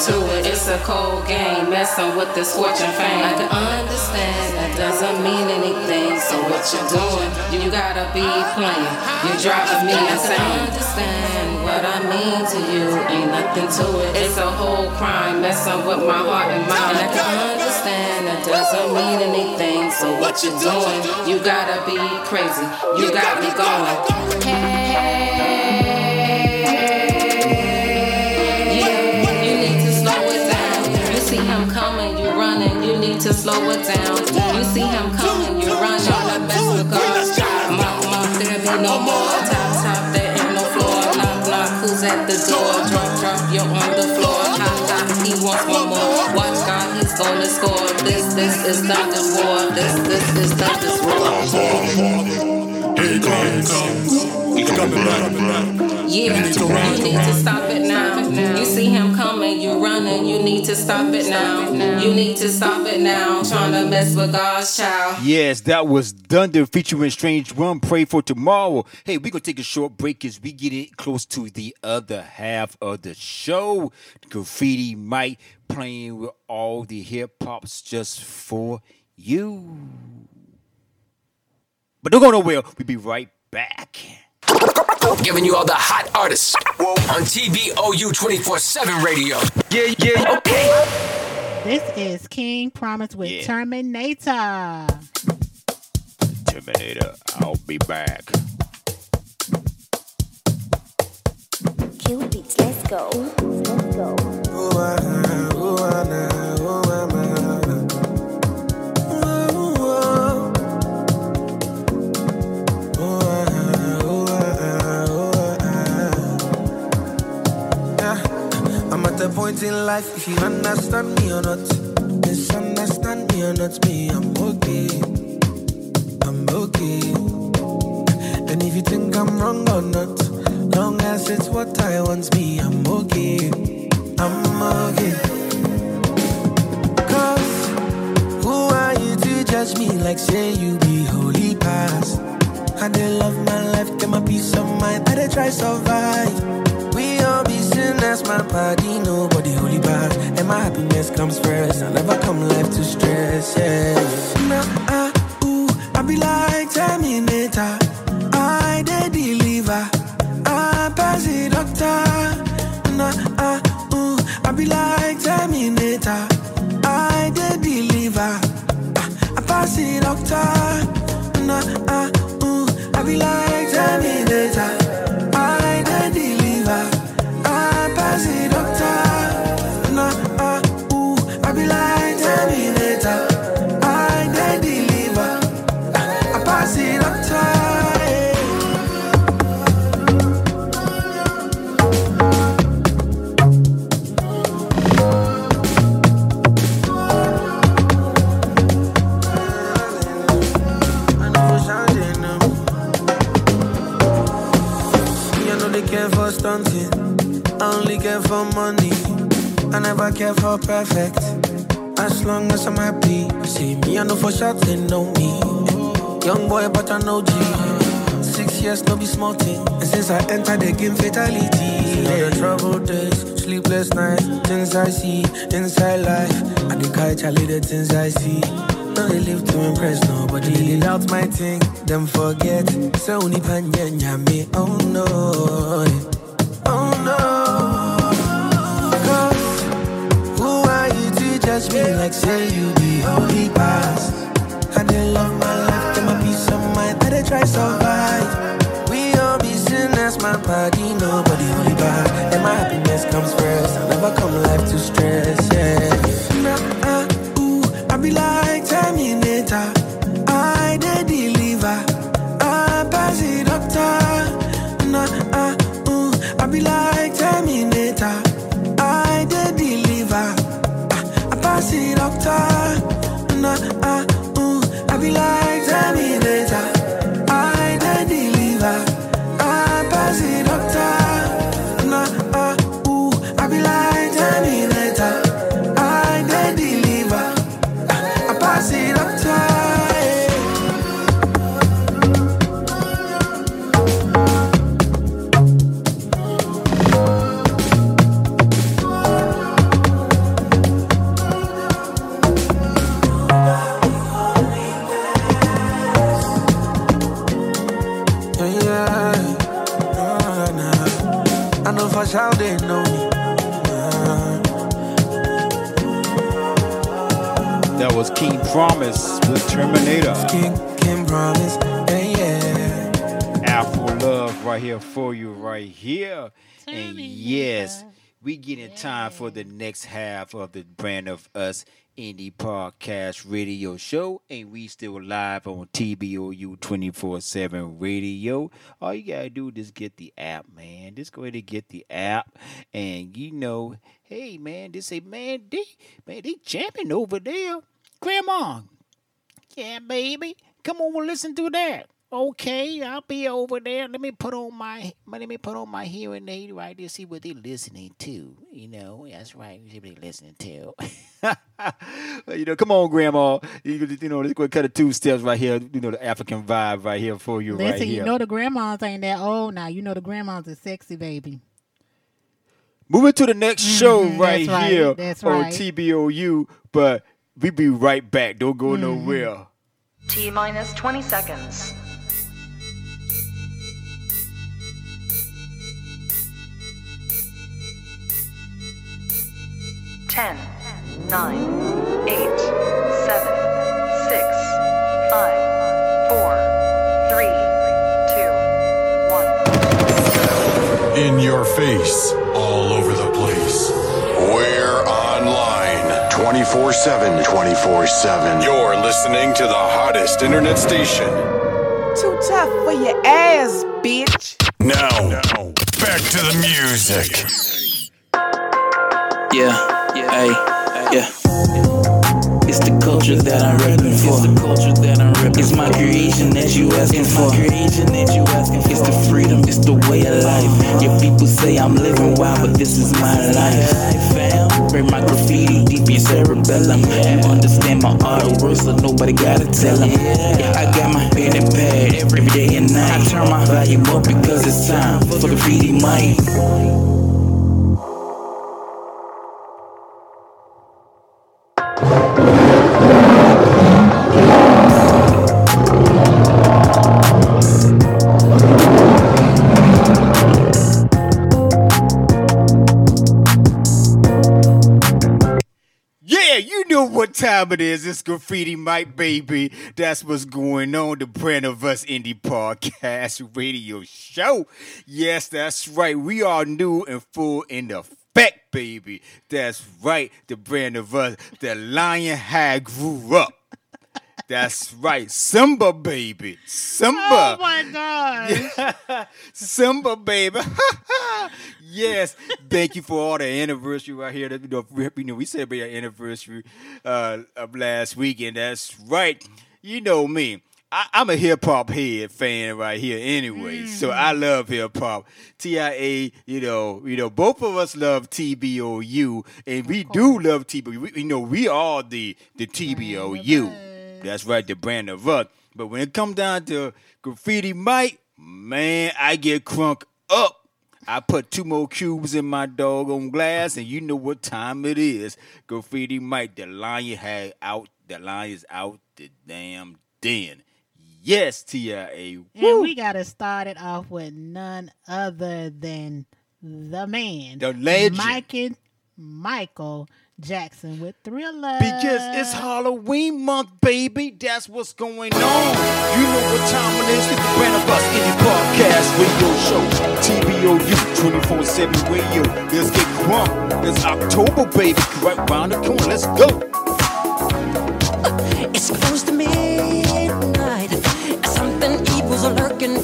To it. It's a cold game. Messing with this fortune fame. I can understand that doesn't mean anything. So what you doing? You gotta be playing. You're driving me insane. I Understand what I mean to you. Ain't nothing to it. It's a whole crime. Messing with my heart and mind. I can understand that doesn't mean anything. So what you doing? You gotta be crazy. You got me going. Yeah, to slow it down. You see him coming, you running. The best with God. Mop, mop, there be no more. Top, top, there ain't no floor. Knock, knock, who's at the door? Drop, drop, you're on the floor. Hot, hot, he wants one more. Watch God, he's gonna score. This, this is not the war. This, this is Thunder's roar. Here he comes. He's coming back. Yeah, you need to stop it now. You see him coming, you running, you need to stop it now. You need to stop it now. Trying to mess with God's child. Yes, that was Thunder featuring Strange One. Pray for tomorrow. Hey, we're gonna take a short break as we get it close to the other half of the show. Graffiti Mike playing with all the hip hops just for you. But don't go nowhere. We'll be right back. Giving you all the hot artists on TBOU 24 7 radio. Yeah, yeah, okay. This is King Promise with Terminator. Terminator, I'll be back. Killbeatz, let's go. Let's go. I'm at a point in life, if you understand me or not, misunderstand me or not, me, I'm okay. I'm okay. And if you think I'm wrong or not, long as it's what I want, me, I'm okay. I'm okay. Cause who are you to judge me like say you be holy past? I dey love my life, get my peace of mind, dey try survive. We all be sinners, my body, nobody holy bad. And my happiness comes first. I never come life to stress, yeah. Nah, ah, ooh, I be like Terminator. I dey deliver. I pass it, doctor. Nah, ah, ooh, I be like Terminator. I dey deliver. Ah, I pass it, doctor. Nah, ah, ooh, I be like Terminator. It, doctor. For money. I never care for perfect. As long as I'm happy, see me, I know for sure they know me. Young boy, but I know G. Six years, no be small thing. And since I entered the game, fatality. Yeah, troubled days, sleepless nights, things I see, inside life. I dey carry Charlie the things I see. No, they live to impress nobody. Live out my thing, them forget. So only panya me, oh no, judge me like say you be holy past? I didn't love my life, get my peace of mind. I did try survive. We all be sinners, my body, nobody holy bad. And my happiness comes first. I never come life to stress, yeah. Nah, uh, ooh, I be like Ah, up top. Nah, uh, ooh, I be like was King Promise with Terminator. King, King Promise. Yeah, yeah. Afro Love right here for you, right here. And yes, we get in time for the next half of the brand of us indie podcast radio show, and we still live on TBOU 24 7 radio. All you gotta do is get the app, man. Just go ahead and get the app, and you know, hey, man, just say, man, they, man, they jamming over there. Grandma, yeah, baby. Come on, we'll listen to that. Okay, I'll be over there. Let me put on my let me put on my hearing aid right there, see what they're listening to. You know, that's right. See what they're listening to. you know, come on, Grandma. You, you know, let's go cut the two steps right here. You know, the African vibe right here for you, right Listen, here. you know the grandmas ain't that old now. You know the grandmas are sexy, baby. Moving to the next show Mhm, right right, here that's on. TBOU, but we be right back. Don't go Mhm. nowhere. T minus 20 seconds. Ten, nine, eight, seven, six, five, four, three, two, one. In your face, 24 7. 24 7. You're listening to the hottest internet station. Too tough for your ass, bitch. Now, back to the music. Yeah, hey, yeah. It's the culture that I'm repping for. It's the culture that I'm repping It's my creation that you asking for. creation that you asking for. It's the freedom, it's the way of life. Your people say I'm living wild, but this is my life. Bring my graffiti deep in cerebellum. You understand my art words, so nobody gotta tell them. Yeah, I got my pen and pad every day and night. I turn my volume up because it's time for the graffiti mic. Time it is. It's Graffiti Mike, baby. That's what's going on. The brand of us indie podcast radio show. Yes, that's right. We are new and full in effect, baby. That's right. The brand of us, the lion had grew up. That's right. Simba, baby. Simba. Oh my god. Simba, baby. yes. Thank you for all the anniversary right here. That, You know, we, you know, we celebrated our anniversary uh, of last weekend. That's right. You know me. I, I'm a hip hop head fan right here anyway. So I love hip hop. TIA, you know, you know, both of us love TBOU and we do love TBOU. We, you know, we are the the TBOU. That's right, the brand of rug. But when it comes down to graffiti Mike, man, I get crunk up. I put two more cubes in my dog on glass, and you know what time it is. Graffiti Mike, the lion had out, the lion's out the damn den. Yes, TIA. Woo. And we got to start it off with none other than the man, the legend, Mike Michael Jackson with Thriller. Because it's Halloween month, baby. That's what's going on. You know what time it is. It's the Brand of Us Indie Podcast Radio Show. TBOU 24 7 radio. Let's get crunk. It's October, baby. Right round the corner. Let's go. It's close to midnight. Something evil's lurking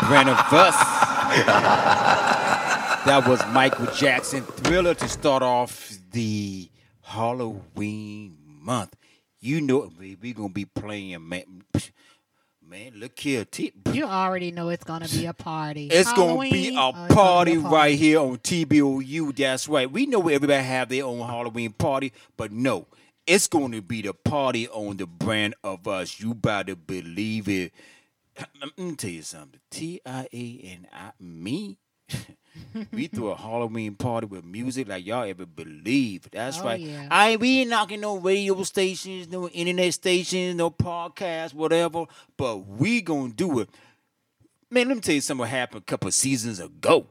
The brand of us. that was Michael Jackson Thriller to start off the Halloween month. You know we we gonna be playing man. Man, look here. T- You already know it's gonna be a party. It's gonna be a oh, it's gonna party right here on TBOU. That's right. We know everybody have their own Halloween party, but no, it's going to be the party on the brand of us. You better believe it. Let me tell you something. T I A and I me. we threw a Halloween party with music like y'all ever believe. That's Oh, right. yeah. I ain't we ain't knocking no radio stations, no internet stations, no podcasts, whatever. But we gonna do it. Man, let me tell you something happened a couple of seasons ago.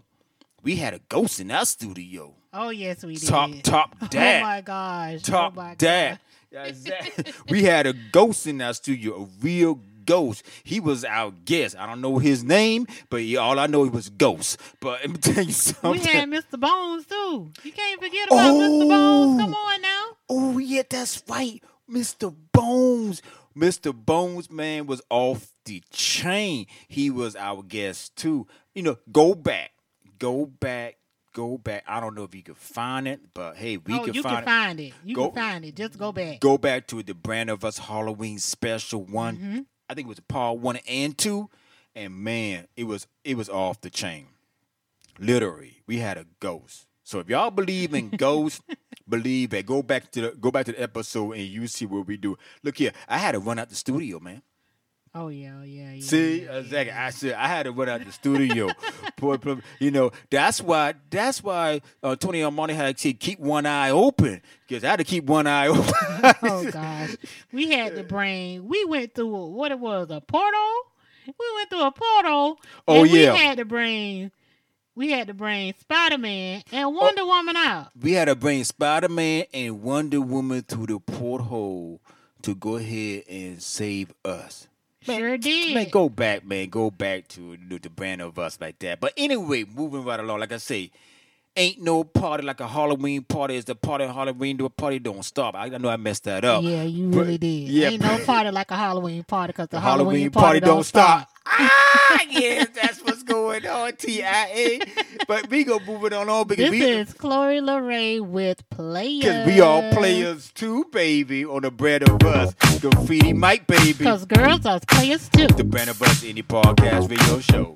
We had a ghost in our studio. Oh yes, we did. Top top oh, dad. Oh my gosh. Oh, top oh my dad. We had a ghost in our studio, a real ghost. He was our guest. I don't know his name, but he, all I know he was ghost. But let me tell you something. We had Mr. Bones too. You can't forget about oh. Mr. Bones. Come on now. Oh yeah, that's right, Mr. Bones. Mr. Bones, man, was off the chain. He was our guest too. You know, go back, go back, go back. I don't know if you could find it, but hey, we oh, can you find can it. find it. You Go- can find it. Just go back. Go back to the brand of us Halloween special one. Mhm. I think it was part one and two, and man, it was it was off the chain. Literally, we had a ghost. So if y'all believe in ghosts, believe it. Go back to the go back to the episode and you see what we do. Look here, I had to run out the studio, man. Oh yeah, oh, yeah, yeah. See, exactly. I said I had to run out the studio. Poor- you know, that's why. That's why uh, Tony Armani had to keep one eye open because I had to keep one eye open. oh gosh, we had to bring. We went through a- what it was a portal. We went through a portal. Oh, and yeah. we had to bring. We had to bring Spider Man and Wonder Woman out. we had to bring Spider Man and Wonder Woman through the porthole to go ahead and save us. Sure did. Man, go back, man. Go back to the brand of us like that. But anyway, moving right along. Like I say, ain't no party like a Halloween party. Is the party Halloween? The party don't stop. I know I messed that up. Yeah, you But- really did. yeah, Ain't no party like a Halloween party because the, The Halloween, Halloween party, party don't, don't stop. stop. ah, yes, that's what's going on, TIA. But we move it on on because This we is Chloe Lorraine with Players. because we all players too, baby, on the brand of us. Graffiti Mike, baby. Because girls are players too. The brand of us, any podcast radio show.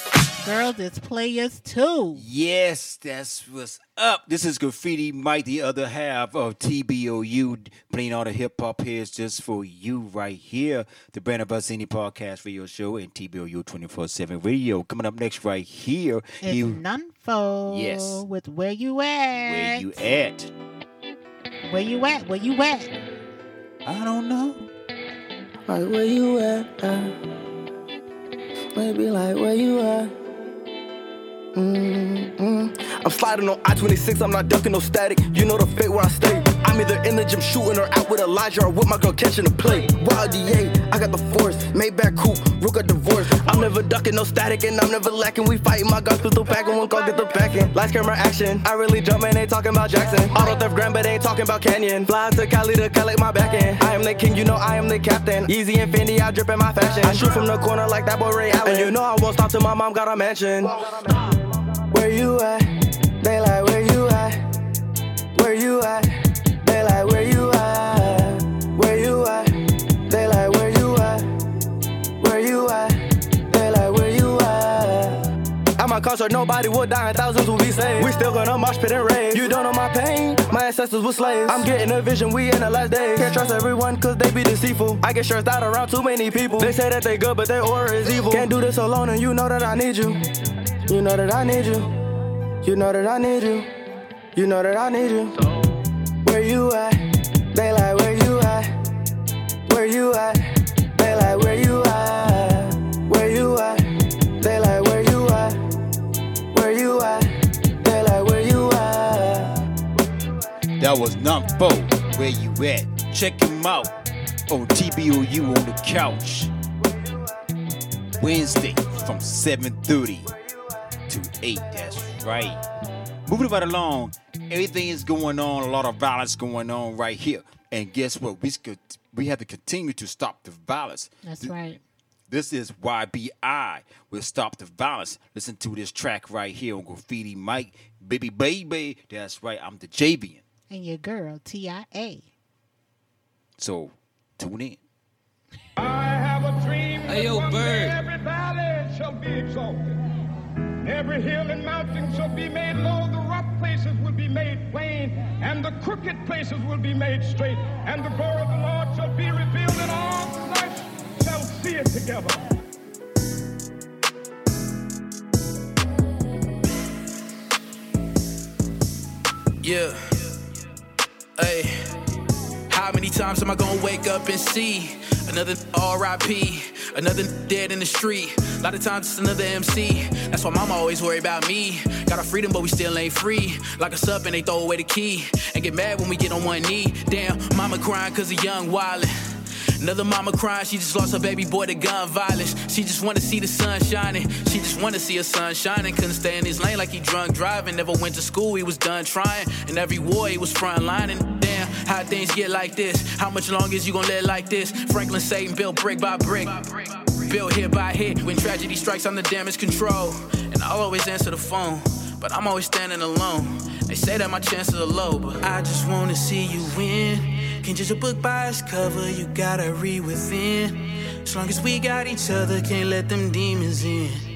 Players. Girls is players too. Yes, that's what's up. This is Graffiti Mike, the other half of TBOU, playing all the hip hop hits just for you right here. The Brand of Indie Podcast Radio Show and TBOU 24 7 Radio. Coming up next right here. It's you, Nunfo Yes. with where you at? where you at? Where you at? Where you at? I don't know. Like where you at? Uh, maybe like where you at? Mm-mm. I'm sliding on I-26, I'm not ducking no static. You know the fate where I stay. I'm either in the gym shooting or out with Elijah or with my girl catching the play. Wild DA, I got the force. Maybach coupe, Rook got divorce. I'm never ducking no static and I'm never lacking. We fighting my guns pistol packing, one call get the packing. Lights, camera, action. I really jump and ain't talking about Jackson. Auto theft grand, but ain't talking about Canyon. Fly to Cali to collect my back end. I am the king, you know I am the captain. Yeezy and Fendi, I drip in my fashion. I shoot from the corner like that boy Ray Allen. And you know I won't stop till my mom got a mansion. Where you at? They like where you at? Where you at? They like where you at? Where you at? They like where you at? Where you at? They like where you at? At my concert, nobody will die and thousands will be saved. We still gonna mosh pit and rave. You don't know my pain. My ancestors were slaves. I'm getting a vision. We in the last days. Can't trust everyone cause they be deceitful. I get stressed out around too many people. They say that they good, but their aura is evil. Can't do this alone, and you know that I need you. You know that I need you. You know that I need you. You know that I need you. Where you at? They like where you at? Where you at? They like where you at? Where you at? They like where you at? Where you at? They like where you at? That was Numpo. Where you at? Check him out on TBOU on the couch. Wednesday from 7:30 to 8. That's right. Moving right along, everything is going on, a lot of violence going on right here. And guess what? We could we have to continue to stop the violence. That's right. This is YBI We will stop the violence. Listen to this track right here on Graffiti Mike, Baby Baby. That's right, I'm the Javian. And your girl, T.I.A. So tune in. Hey, yo, Bird. Every valley shall be exalted. Every hill and mountain shall be made low. The rough places will be made plain, and the crooked places will be made straight. And the glory of the Lord shall be revealed, and all flesh shall see it together. Yeah. Hey. How many times am I gonna wake up and see another RIP, another dead in the street? A lot of times it's another MC. That's why mama always worry about me. Got our freedom, but we still ain't free. Lock us up and they throw away the key. And get mad when we get on one knee. Damn, mama crying cause of young wildin'. Another mama crying, she just lost her baby boy to gun violence. She just wanna see the sun shining. She just wanna see her son shining. Couldn't stay in his lane like he drunk driving. Never went to school, he was done trying. And every war he was front lining. How things get like this? How much longer is you gonna live like this? Franklin Satan built brick by brick. Built hit by hit. When tragedy strikes, I'm the damage control. And I'll always answer the phone. But I'm always standing alone. They say that my chances are low, but I just wanna see you win. Can't judge a book by its cover, you gotta read within. As long as we got each other, can't let them demons in.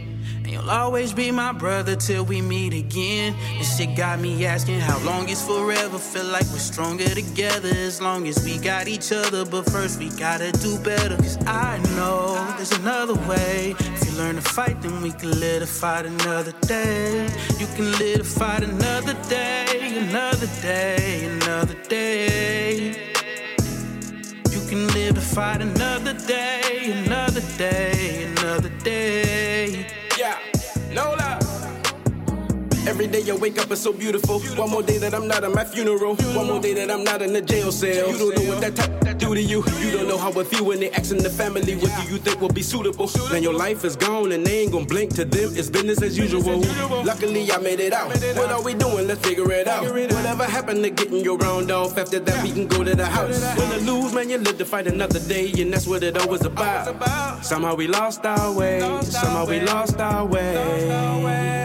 You'll always be my brother till we meet again. This shit got me asking how long is forever. Feel like we're stronger together as long as we got each other. But first, we gotta do better. Cause I know there's another way. If you learn to fight, then we can live to fight another day. You can live to fight another day, another day, another day. You can live to fight another day, another day, another day. Love. Every day I wake up is so beautiful. One more day that I'm not at my funeral. One more day that I'm not in the jail cell. You don't know what that type do to you. You don't know how it feel when they asking the family what do you think will be suitable. Man, your life is gone and they ain't gonna blink to them. It's business as usual. Luckily I made it out. What are we doing? Let's figure it out. Whatever happened to getting your round off? After that we can go to the house. Win or lose, man, you live to fight another day, and that's what it always about. Somehow we lost our way. Somehow we lost our way.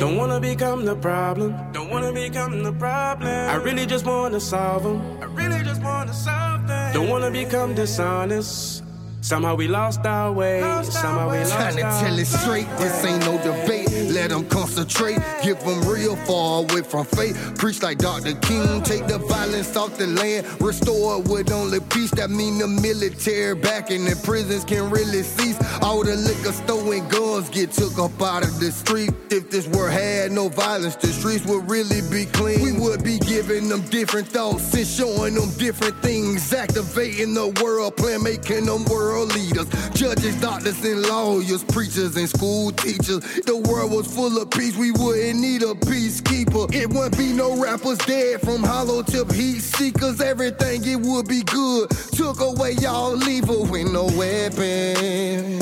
Don't wanna become the problem. Don't wanna become the problem. I really just wanna solve them. I really just wanna solve them. Don't wanna become dishonest. Somehow we lost our way. Somehow we lost Trying to tell it straight, this ain't no debate. Let them concentrate, give them real far away from fate. Preach like Dr. King, take the violence off the land, restore it with only peace. That mean the military back in the prisons can really cease. All the liquor store and guns get took up out of the street. If this world had no violence, the streets would really be clean. We would be giving them different thoughts and showing them different things, activating the world plan, making them world leaders, judges, doctors, and lawyers, preachers, and school teachers. The world was full of peace, we wouldn't need a peacekeeper. It wouldn't be no rappers dead from hollow tip heat seekers. Everything it would be good. Took away y'all lever with no weapon.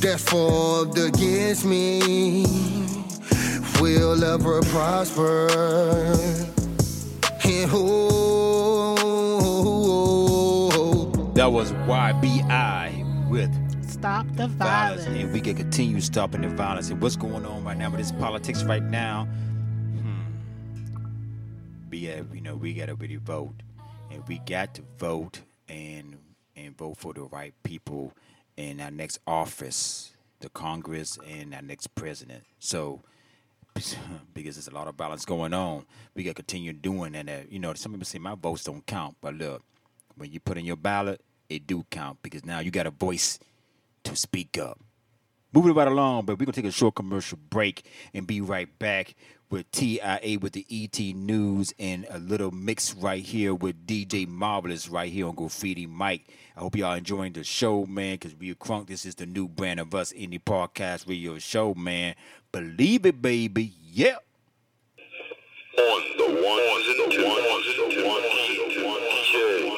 That's formed against me. Will ever prosper. And oh, That was YBI with Stop the violence. violence. And we can continue stopping the violence. And what's going on right now with this politics right now? Hmm. We have, you know, we gotta really vote. And we got to vote and and vote for the right people in our next office, the Congress and our next president. So because there's a lot of violence going on, we gotta continue doing and uh, you know, some people say my votes don't count, but look, when you put in your ballot, it do count because now you got a voice to speak up. Moving right along, but we're gonna take a short commercial break and be right back with TIA with the ET News and a little mix right here with DJ Marvelous right here on Graffiti Mike. I hope y'all enjoying the show, man, because we are crunk. This is the new brand of us indie podcast radio show, man. Believe it, baby. Yeah. On the ones and the ones and the one DJ, DJ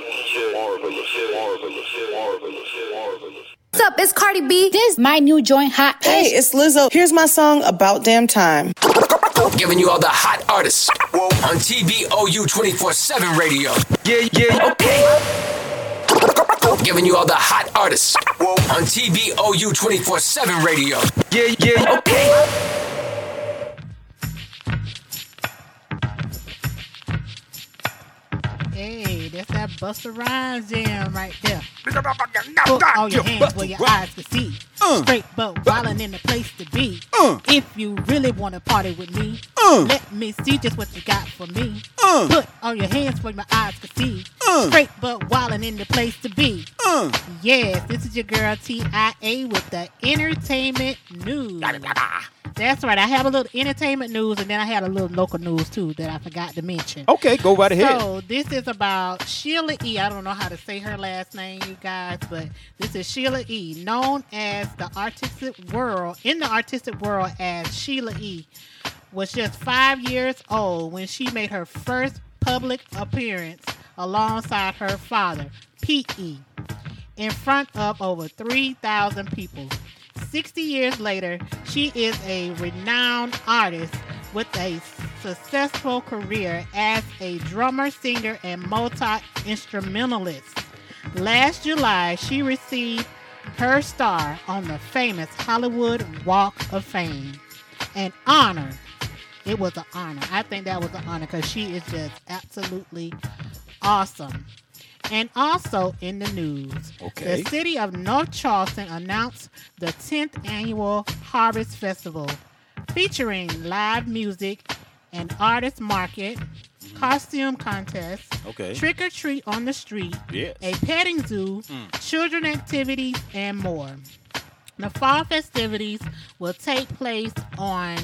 marvelous, marvelous, marvelous, marvelous. What's up? It's Cardi B. This my new joint hot. Hey, it's Lizzo. Here's my song About Damn Time. Giving you all the hot artists Whoa. on TBOU 24 7 radio. Yeah, yeah, okay. Giving you all the hot artists Whoa. on TBOU 24 7 radio. Yeah, yeah, okay. Hey, that's that Busta Rhymes jam right there. Put all your hands where your eyes can see. Straight but wildin' in the place to be. If you really wanna party with me, let me see just what you got for me. Put all your hands where my eyes can see. Straight but wildin' in the place to be. Yes, this is your girl TIA with the entertainment news. That's right. I have a little entertainment news, and then I had a little local news too that I forgot to mention. Okay, go right ahead. So this is about Sheila E. I don't know how to say her last name, you guys, but this is Sheila E. Known as the artistic world in the artistic world as Sheila E. Was just five years old when she made her first public appearance alongside her father, Pete E. In front of over 3,000 people. 60 years later, she is a renowned artist with a successful career as a drummer, singer, and multi instrumentalist. Last July, she received her star on the famous Hollywood Walk of Fame. An honor. It was an honor. I think that was an honor because she is just absolutely awesome. And also in the news, Okay. the city of North Charleston announced the 10th annual Harvest Festival featuring live music, an artist market, costume contest, Okay. trick or treat on the street, Yes. a petting zoo, Mm. children activities, and more. The fall festivities will take place on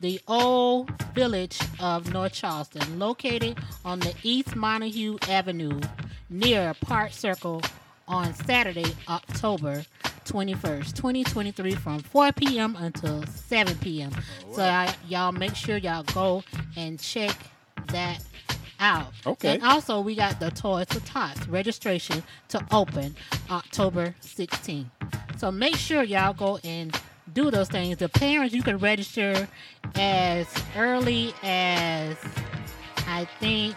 the old village of North Charleston, located on the East Montague Avenue near Park Circle on Saturday, October 21st, 2023 from 4 p.m. until 7 p.m. So I, y'all make sure y'all go and check that out. Okay. And also we got the Toys for Tots registration to open October 16th. So make sure y'all go and do those things. The parents you can register as early as I think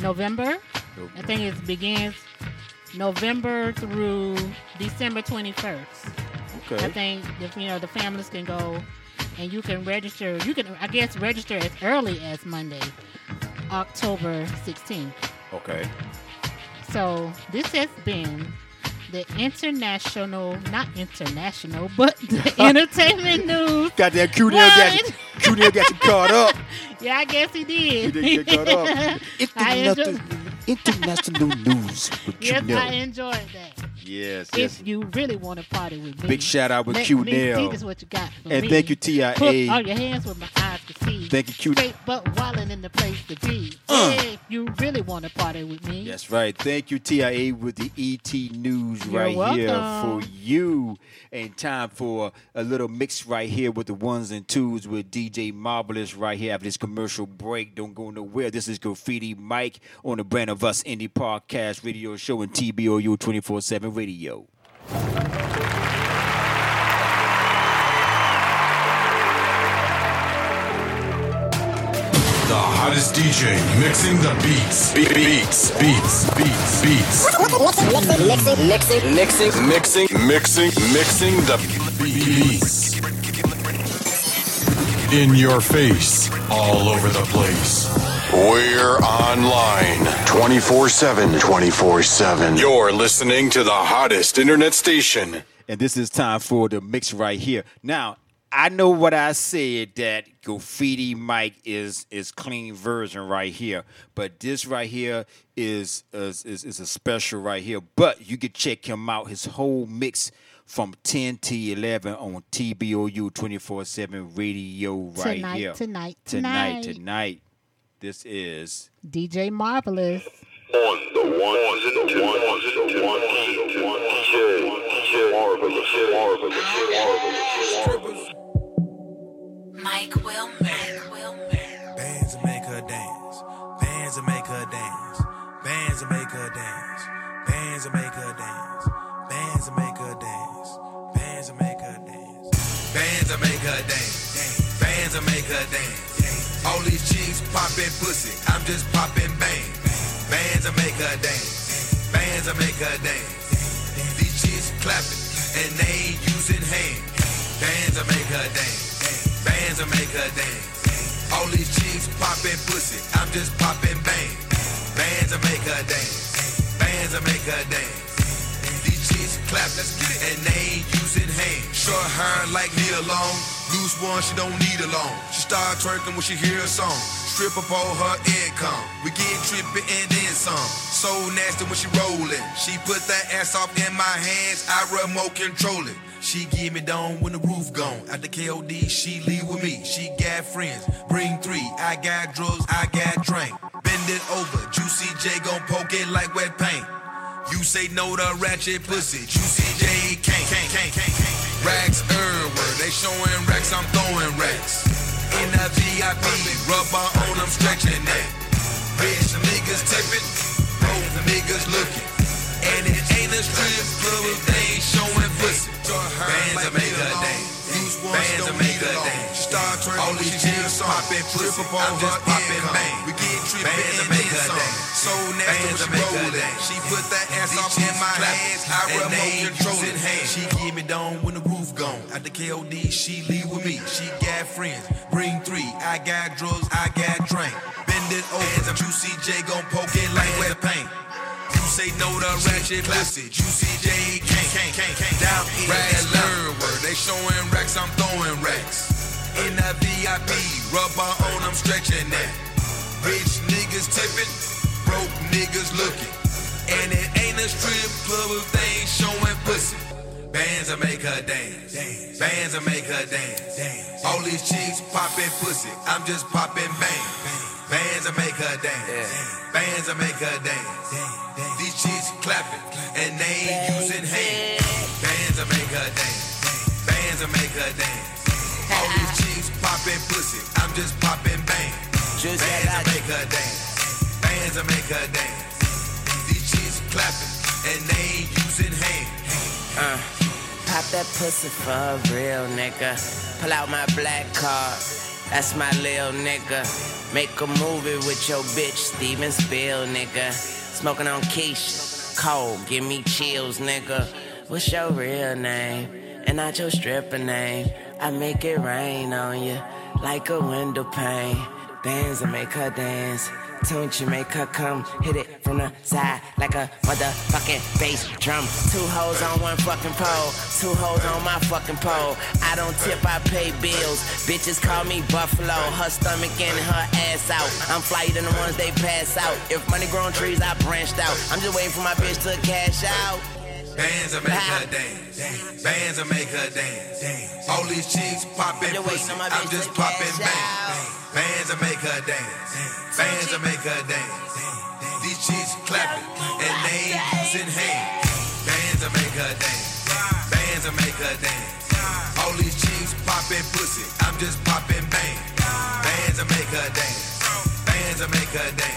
November. I think it begins November through December 21st. Okay. I think if you know the families can go and you can register. You can I guess register as early as Monday, October 16th. Okay. So this has been the international, not international, but the entertainment news. Got that Q Nail got you, Q Nail got you caught up. Yeah, I guess he did. You did get caught up. I enjoy- International news with Q yes, Nail. I enjoyed that. Yes, yes. If you really want to party with me, Big shout out with let Q me Nail. See this what you got for And me. thank you, TIA. Put all your hands where my eyes can see. Thank you, Q. Straight but wildin' in the place to be. Uh. If you really want to party with me, That's right. Thank you, TIA, with the ET News You're right here for you. And time for a little mix right here with the ones and twos with DJ Marvelous right here after this commercial break. Don't go nowhere. This is Graffiti Mike on the Brand of Us Indie Podcast Radio Show and TBOU 24 7 Radio. The hottest DJ mixing the beats. Be- beats. Beats. Beats. Beats. Mixing, mixing, mixing, Mixing. Mixing. Mixing mixing, the beats. In your face. All over the place. We're online 24 7. 24 7. You're listening to the hottest internet station. And this is time for the mix right here. Now, I know what I said that Graffiti Mike is is clean version right here, but this right here is is, is is a special right here. But you can check him out. His whole mix from 10 to 11 on TBOU 24/7 radio right Tonight, here. tonight, tonight, tonight. tonight. This is DJ Marvelous. On the ones and the ones and the one one DJ DJ marvelous marvelous marvelous. Mike Wilmer. Bands that make her dance. Bands that make her dance. Bands that make her dance. Bands that make her dance. Bands that make her dance. Bands that make her dance. Bands that make her dance. Bands that make her dance. All these chicks popping pussy. I'm just popping bang. Bands that make her dance. Bands that make her dance. These chicks clapping and they ain't using hands. Bands that make her dance. Bands make her dance. All these chicks popping pussy. I'm just popping bang. Bands that make her dance. Bands that make her dance. These chicks clap, let's get it. And they ain't using hands. Short hair like Nia Long. Loose one, she don't need a loan. She start twerking when she hear a song. Strip up all her income. We get trippy and then some. So nasty when she rollin'. She put that ass off in my hands. I remote control it. She give me down when the roof gone. At the KOD, she leave with me. She got friends. Bring three. I got drugs. I got drink. Bend it over. Juicy J gon' poke it like wet paint. You say no to ratchet pussy. Juicy J can't, can't, can't, can't. Racks everywhere. They showing racks. I'm throwing racks. In the VIP, rubber on them stretching that. Bitch, niggas tipping. Both niggas looking. And it ain't a strip club popping pussy. I'm just popping bang. We get that make her dance. So nasty when she rollin'. She put that ass off in my hands. I remote control it. She give me down when the roof gone. At the KOD, she leave with me. She got friends. Bring three. I got drugs. I got drink. Bend it over. Juicy J gon' poke it like wet paint. You say no to ratchet pussy. Juicy J can't, can't, can't, can't. Down in Racks everywhere. They showing racks, I'm throwing racks. In the VIP, rubber on, I'm stretching that. Rich niggas tipping, broke niggas looking. And it ain't a strip club if they ain't showing pussy. Bands that make her dance. Bands that make her dance. All these chicks popping pussy. I'm just popping bang. Bands that make her dance. Bands that make her dance. These chicks clapping and they ain't using hands. Bands that make her dance. Bands that make her dance. These chicks popping pussy. I'm just popping bang. Just Bands that make her dance. Bands that make her dance. These chicks clapping and they ain't using hands. Uh, pop that pussy for a real nigga. Pull out my black card. That's my lil nigga. Make a movie with your bitch, Steven Spiel, nigga. Smoking on quiche, cold, give me chills, nigga. What's your real name? And not your stripper name. I make it rain on you like a window pane. Bands that make her dance. Don't you make her come hit it from the side like a motherfucking bass drum. Two hoes on one fucking pole, two hoes on my fucking pole. I don't tip, I pay bills. Bitches call me Buffalo, her stomach and her ass out. I'm flyer than the ones they pass out. If money grown trees, I branched out. I'm just waiting for my bitch to cash out. Bands that make her dance. Bands that make her dance. All these chicks popping pussy. I'm just popping bang. Bands that make her dance. Bands that make her dance. These chicks clapping and they ain't using hands. Bands that make her dance. Bands that make her dance. All these chicks popping pussy. I'm just popping bang. Bands that make her dance. Bands that make her dance.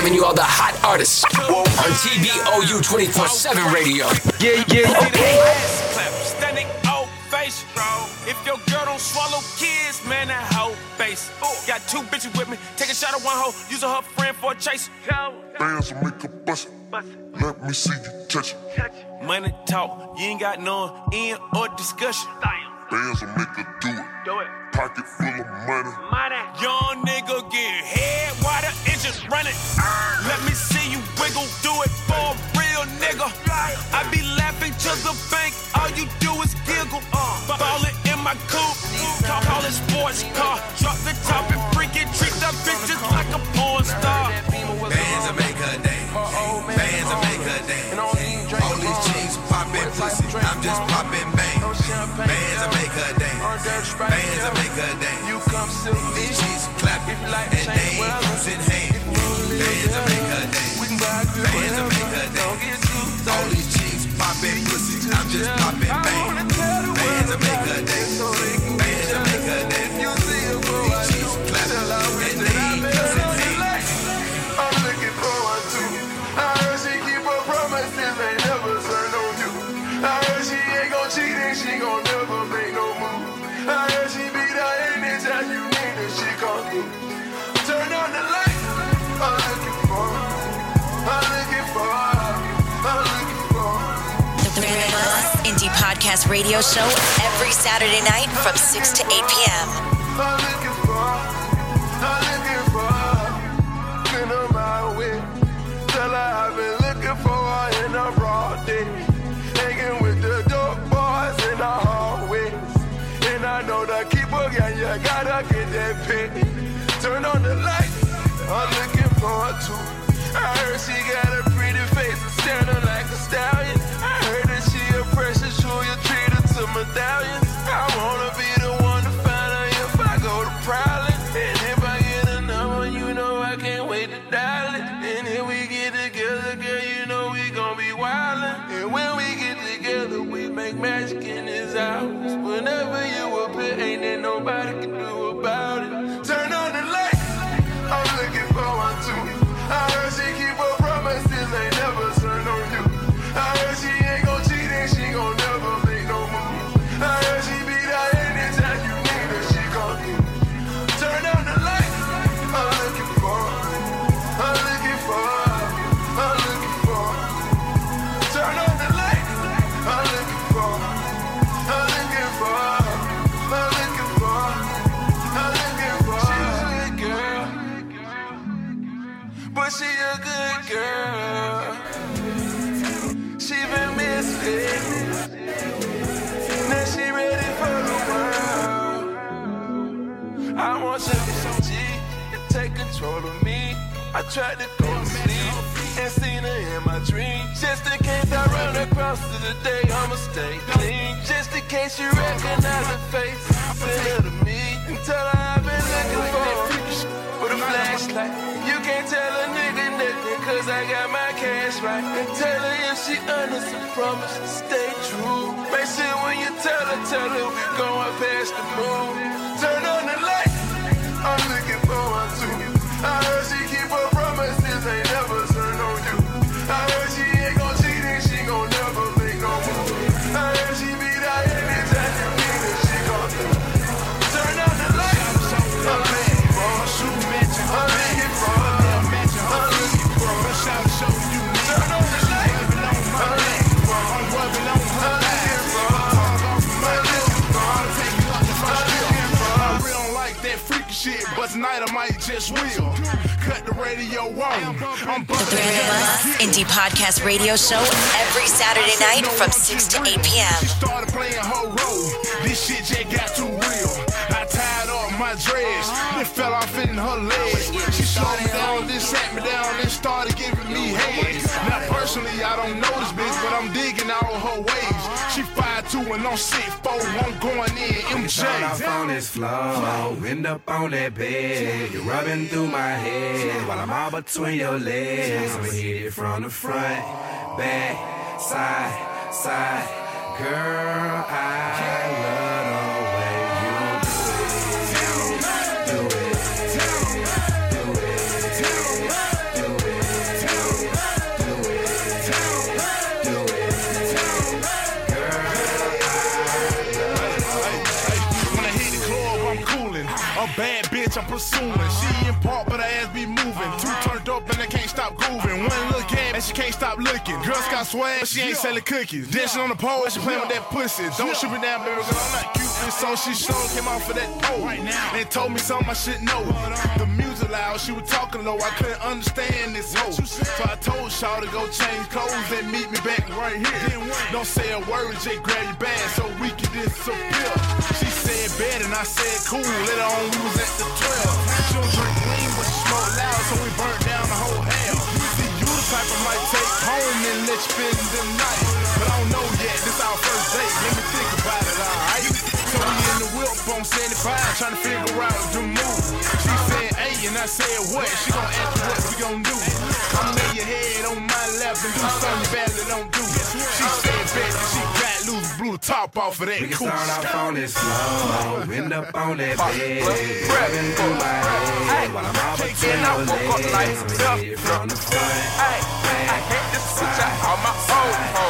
Giving you all the hot artists on TBOU 24 7 radio. Yeah, yeah, okay. Clap, standing ovation. If your girl don't swallow kids, man, that hoe face. Got two bitches with me, take a shot at one hoe, using her friend for a chase. Bands will make a bust. Let me see you touch it. Money talk, you ain't got no end or discussion. Bands will make her do it. Do it. Pocket full of money. Money. Young nigga get head while the engine running. Let me see you wiggle, do it for a real nigga. I be laughing to the bank, all you do is giggle. Ballin' in my coupe, call, call it sports car. Drop the top and freak it, treat the bitches like a porn star. Bands that make her dance. Bands that make her dance. All these chicks popping pussy. I'm just popping Bands that make her dance. These chicks clapping and they ain't using hands. Bands that make her dance. Bands that make her dance. All these chicks popping pussy. I'm just popping bang. Bands that make her dance. Radio Show every Saturday night from 6 to 8 p.m. I tried to go to sleep and seen her in my dreams. Just in case I run across to the day, I'ma stay clean. Just in case you recognize the face. Send her to me and tell her I've been looking for with a flashlight. You can't tell a nigga nothing cause I got my cash right. And tell her if she honest and promise stay true. Make sure when you tell her, tell her we going past the moon. Turn on the light. I'm looking forward to you. I heard she tonight I might just will. Cut the radio on. I'm The Indie Podcast Radio Show every Saturday night from 6 to 8 p.m. started playing her role. This shit just got too real. I tied up my dreads, then fell off in her legs. She slowed down, then sat me down, then started giving me head. Now personally, I don't know this bitch, but I'm digging all her ways. She 5'2 and I'm 6'4, I'm going in MJ. Start off on this floor, end up on that bed. You're rubbing through my head while I'm all between your legs. I'ma hit it from the front, back, side, side. Girl, I bitch I'm pursuing. She in park, but her ass be moving. Too turned up stop grooving. One look at and she can't stop looking. Girls got swag, but she ain't selling cookies. Dancing on the pole, and she playing with that pussy. Don't shoot me down, baby, cause I'm not cute. And so she sure came off of that pole. now And told me something I should know. The music loud, she was talking low. I couldn't understand this hoe. So I told Shaw to go change clothes and meet me back right here. Don't say a word, just grab your bag so we can disappear. She said bed and I said cool. Later on, we was at the 12. She don't drink lean, but she smoke loud, so we burnt down the whole hell. I might take home and let you spend the night. But I don't know yet, this our first date. Let me think about it, alright? So we in the whip on 75, trying to figure out the move. She said, hey, and I said, what? She gon' ask me what we gon' do. Come lay your head on my lap and do something you badly don't do. She said, bet that she got loose, blew the top off of that We can cool start off on this floor, end up on that bed, rubbing through my head while I'm all between your. I'ma hit from the front, back, side. on my own home. Ay,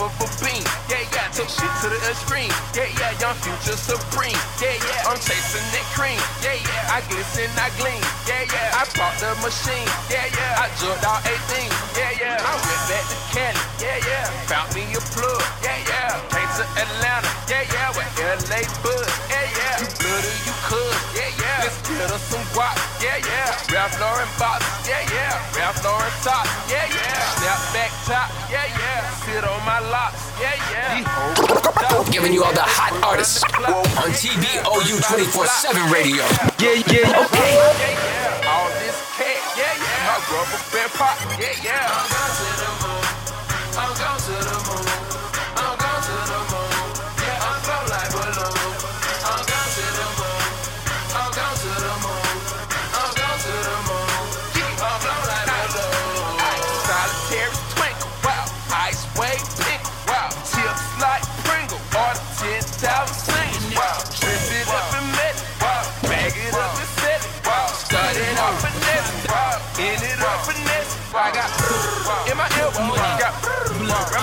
took a to the extreme. Yeah, yeah, young future supreme. Yeah, yeah, I'm chasing that cream. Yeah, yeah, I glisten, I gleam. Yeah, yeah, I bought the machine. Yeah, yeah, I jumped out 18. Yeah, yeah, I went back to Cali. Yeah, yeah, found me a plug. Yeah, yeah, came to Atlanta. Yeah, yeah, with LA Bud. Yeah, yeah, you bloody, you could. Yeah, yeah, let's get us some guap. Yeah, yeah, Ralph Lauren box. Yeah, yeah, Ralph Lauren top. Yeah, yeah, snap back top. Yeah, yeah, sit on my locks. Yeah, yeah. These hoes Giving you all the hot artists on TBOU 24 7 radio. Yeah, yeah, okay. All this cat, yeah, yeah. My rubber band pop, yeah, yeah.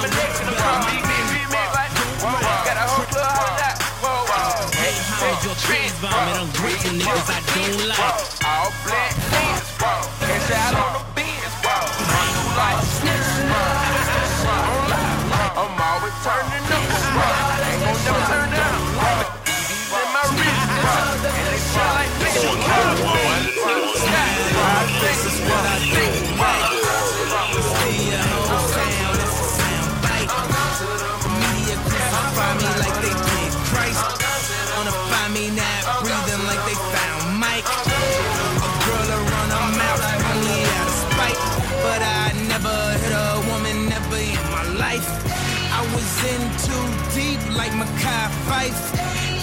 About me, me, me, me, like, got a whole club on that. Whoa, whoa. Hey, hey, your trees vomit. I'm grateful niggas I don't like. All black fans, whoa. Cash out on the Fife.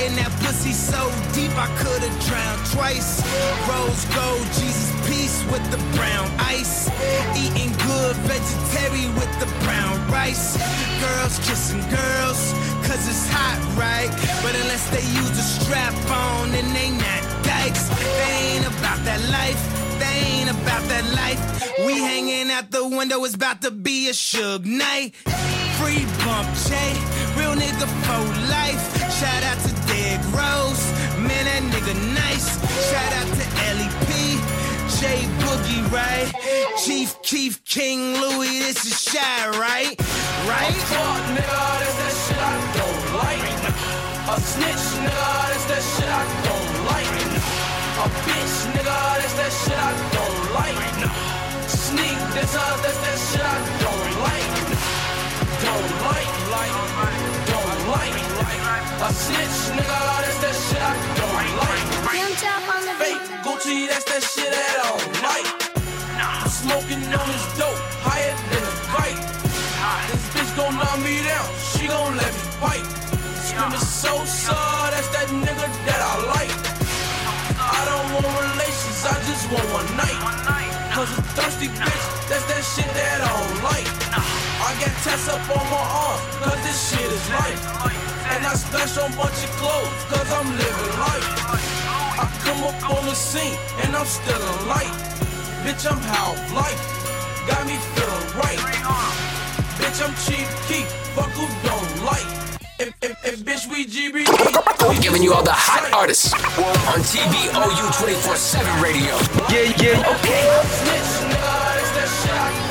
In that pussy so deep I could've drowned twice. Rose gold, Jesus peace with the brown ice. Eating good vegetarian with the brown rice. Girls kissing girls, cause it's hot, right? But unless they use a strap on, then they not dykes. They ain't about that life. They ain't about that life. We hanging out the window, it's about to be a Suge Knight. Free bump, Jay, real nigga for life. Shout out to Derrick Rose, man, that nigga nice. Shout out to LEP, J Boogie, right? Chief Keef, King Louis, this is shy, right? Right? A Fuck, nigga, that's that shit I don't like. A snitch, nigga, that's that shit I don't like. A bitch, nigga, that's that shit I don't like. Sneak, that's, uh, that's that shit I don't. Don't like, like, don't like. A snitch, nigga, that's that shit I don't like. Fake Gucci, that's that shit I don't like. Smoking on this dope, higher than a kite. This bitch gon' knock me down, she gon' let me fight. Screaming so sad, that's that nigga that I like. I don't want relations, I just want one night. Cause a thirsty bitch, that's that shit that I don't like. I got tats up on my arm, cause this shit is life. And I splash on bunch of clothes, cause I'm living life. I come up on the scene, and I'm still a light. Bitch, I'm half life, got me feeling right. Bitch, I'm Chief Keef, fuck who don't like. If, if, if bitch, we GBD. Giving you all the hot artists on TBOU 24 7 radio. Yeah, yeah, okay. Snitch, uh, nigga, that shit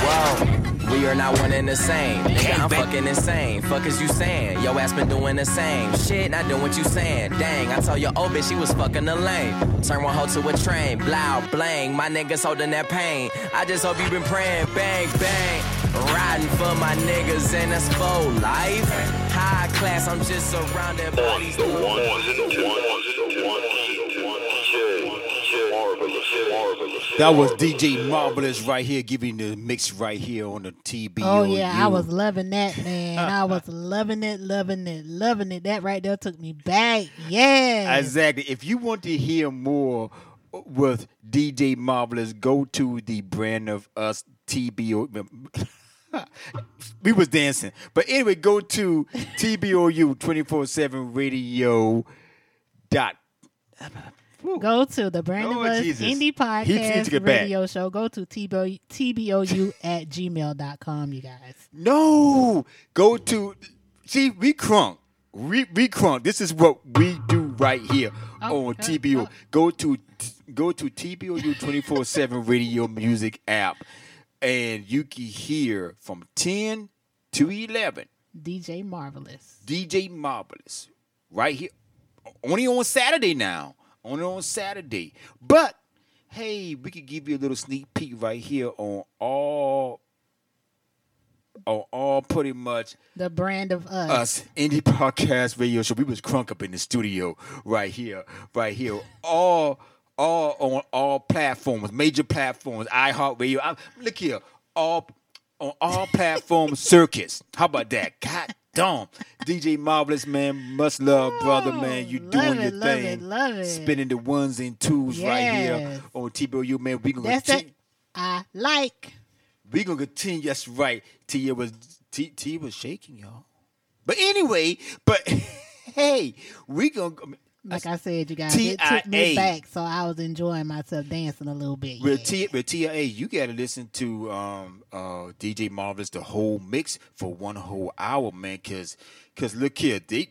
Whoa. We are not one and the same. Nigga, I'm fucking insane. Fuck is you saying? Yo ass been doing the same shit, not doing what you saying. Dang, I told your old bitch she was fucking the lane. Turn one hoe to a train. Blow, blang. My niggas holding that pain. I just hope you been praying. Bang, bang. Riding for my niggas and that's full life. High class, I'm just surrounded by these The one, the one, the one, DJ, DJ Marvelous, Marvelous. That was DJ Marvelous right here, giving the mix right here on the TBO. Oh yeah, I was loving that man. I was loving it, loving it, loving it. That right there took me back. Yeah. Exactly. If you want to hear more with DJ Marvelous, go to the brand of us TBO. we was dancing, but anyway, go to TBOU twenty four seven radio dot. Go to the Brand Oh, of Us Jesus. Indie He needs to Podcast get back. Radio Show. Go to tbo- tbou at gmail.com, you guys. No, go to see we crunk. We we crunk. This is what we do right here on TBO. Go to go to TBOU twenty four seven radio music app, and you can hear from ten to eleven. DJ Marvelous. DJ Marvelous, right here, only on Saturday now. Only on Saturday, but hey, we could give you a little sneak peek right here on all, on all pretty much The Brand of Us. us indie podcast radio show. We was crunk up in the studio right here, right here. All all on all platforms, major platforms, iHeartRadio. I, look here, all on all platforms, circuits. How about that? God damn. DJ Marvelous, man, much love, brother, oh, man. You doing it, your love thing. it, love it. Spinning the ones and twos right here Yes. on TBOU, man. We gonna That's continue. I like. We gonna continue. That's right. Tia was T, Tia was shaking, y'all. But anyway, but hey, we gonna Like I said, you guys, it took me back, so I was enjoying myself dancing a little bit. With, T- with TIA, you got to listen to um, uh, DJ Marvelous the whole mix for one whole hour, man. Cause, cause look here, they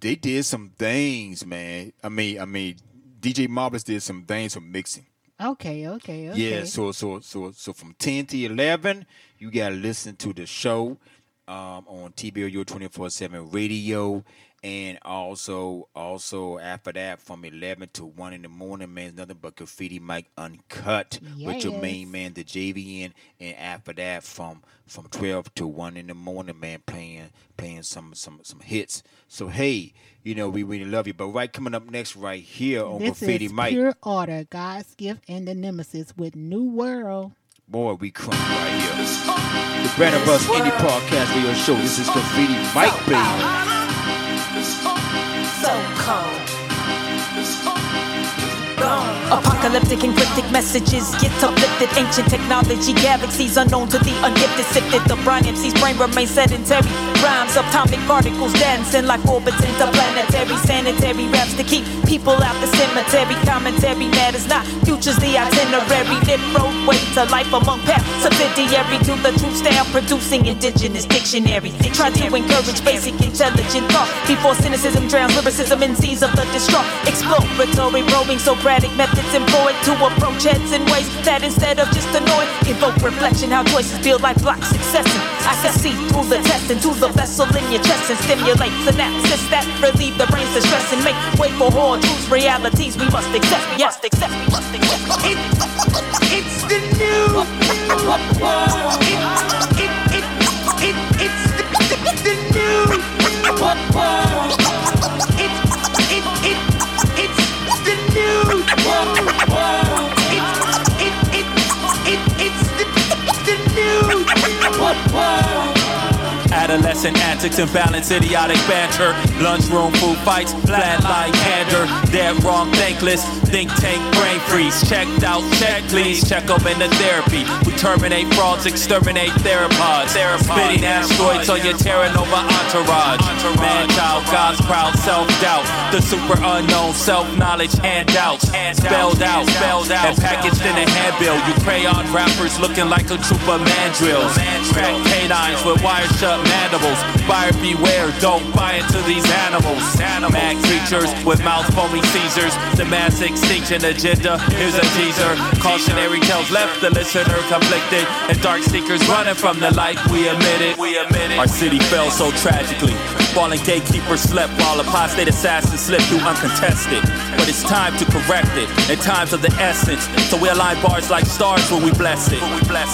they did some things, man. I mean, I mean, DJ Marvelous did some things for mixing. Okay, okay, okay. Yeah, so so so so from ten to eleven, you gotta listen to the show um, on TBOU twenty four seven radio, and also also after that from eleven to one in the morning, man, nothing but graffiti mic uncut with your main man, the JVN, and after that from from twelve to one in the morning, man, playing playing some some some hits. So hey, you know we really love you. But right coming up next, right here on This graffiti is mic. Pure Order, God's Gift and the Nemesis with New World. Boy, we crunk right here. The Brand of Us Indie Podcast Radio Show. This is Graffiti Mike, baby. Uh, So cold. Apocalyptic and cryptic messages get uplifted. Ancient technology, galaxies unknown to the ungifted. Sifted the Brian MC's brain remains sedentary. Rhymes, atomic particles dancing like orbits interplanetary. Sanitary raps to keep people out the cemetery. Commentary matters not. Future's the itinerary. Lip roadway to life among paths. Subsidiary to the true style, producing indigenous dictionary. Try to encourage basic intelligent thought before cynicism drowns lyricism in seas of the distraught. Exploratory, probing Socratic methods employed to approach heads in ways that instead of just annoy, evoke reflection. How choices feel like blocks successing. I can see through the test into the vessel in your chest and stimulate synapses that relieve the brain's distress and make way for hard truths, realities we must accept. We must accept. We must accept. It, it's the new world. It, it, it, it, it's the, the, the new world. It, it, it, it's the new world. It, it, it, it, it's the, the new world. Adolescent antics and balance, idiotic banter. Lunchroom food fights, flat flatline candor. Dead wrong, thankless. Think tank brain freeze. Checked out, check please. Check up in the therapy. We terminate frauds, exterminate theropods. Spitting asteroids on your Terra Nova entourage. Man, child, God's proud self doubt. The super unknown self knowledge handouts. Spelled out, spelled out. And packaged in a handbill. You crayon rappers looking like a troop of mandrills. Crack canines with wires shut mandibles. Buyer beware, don't buy into these animals. Mad creatures with mouth foamy Caesars. The mass extinction agenda. Here's a teaser. Cautionary tales left the listener conflicted. And dark seekers running from the light. We admit it. We admit it. Our city fell so tragically. Fallen gatekeepers slept while apostate assassins slipped through uncontested. But it's time to correct it. In times of the essence. So we align bars like stars when we bless it.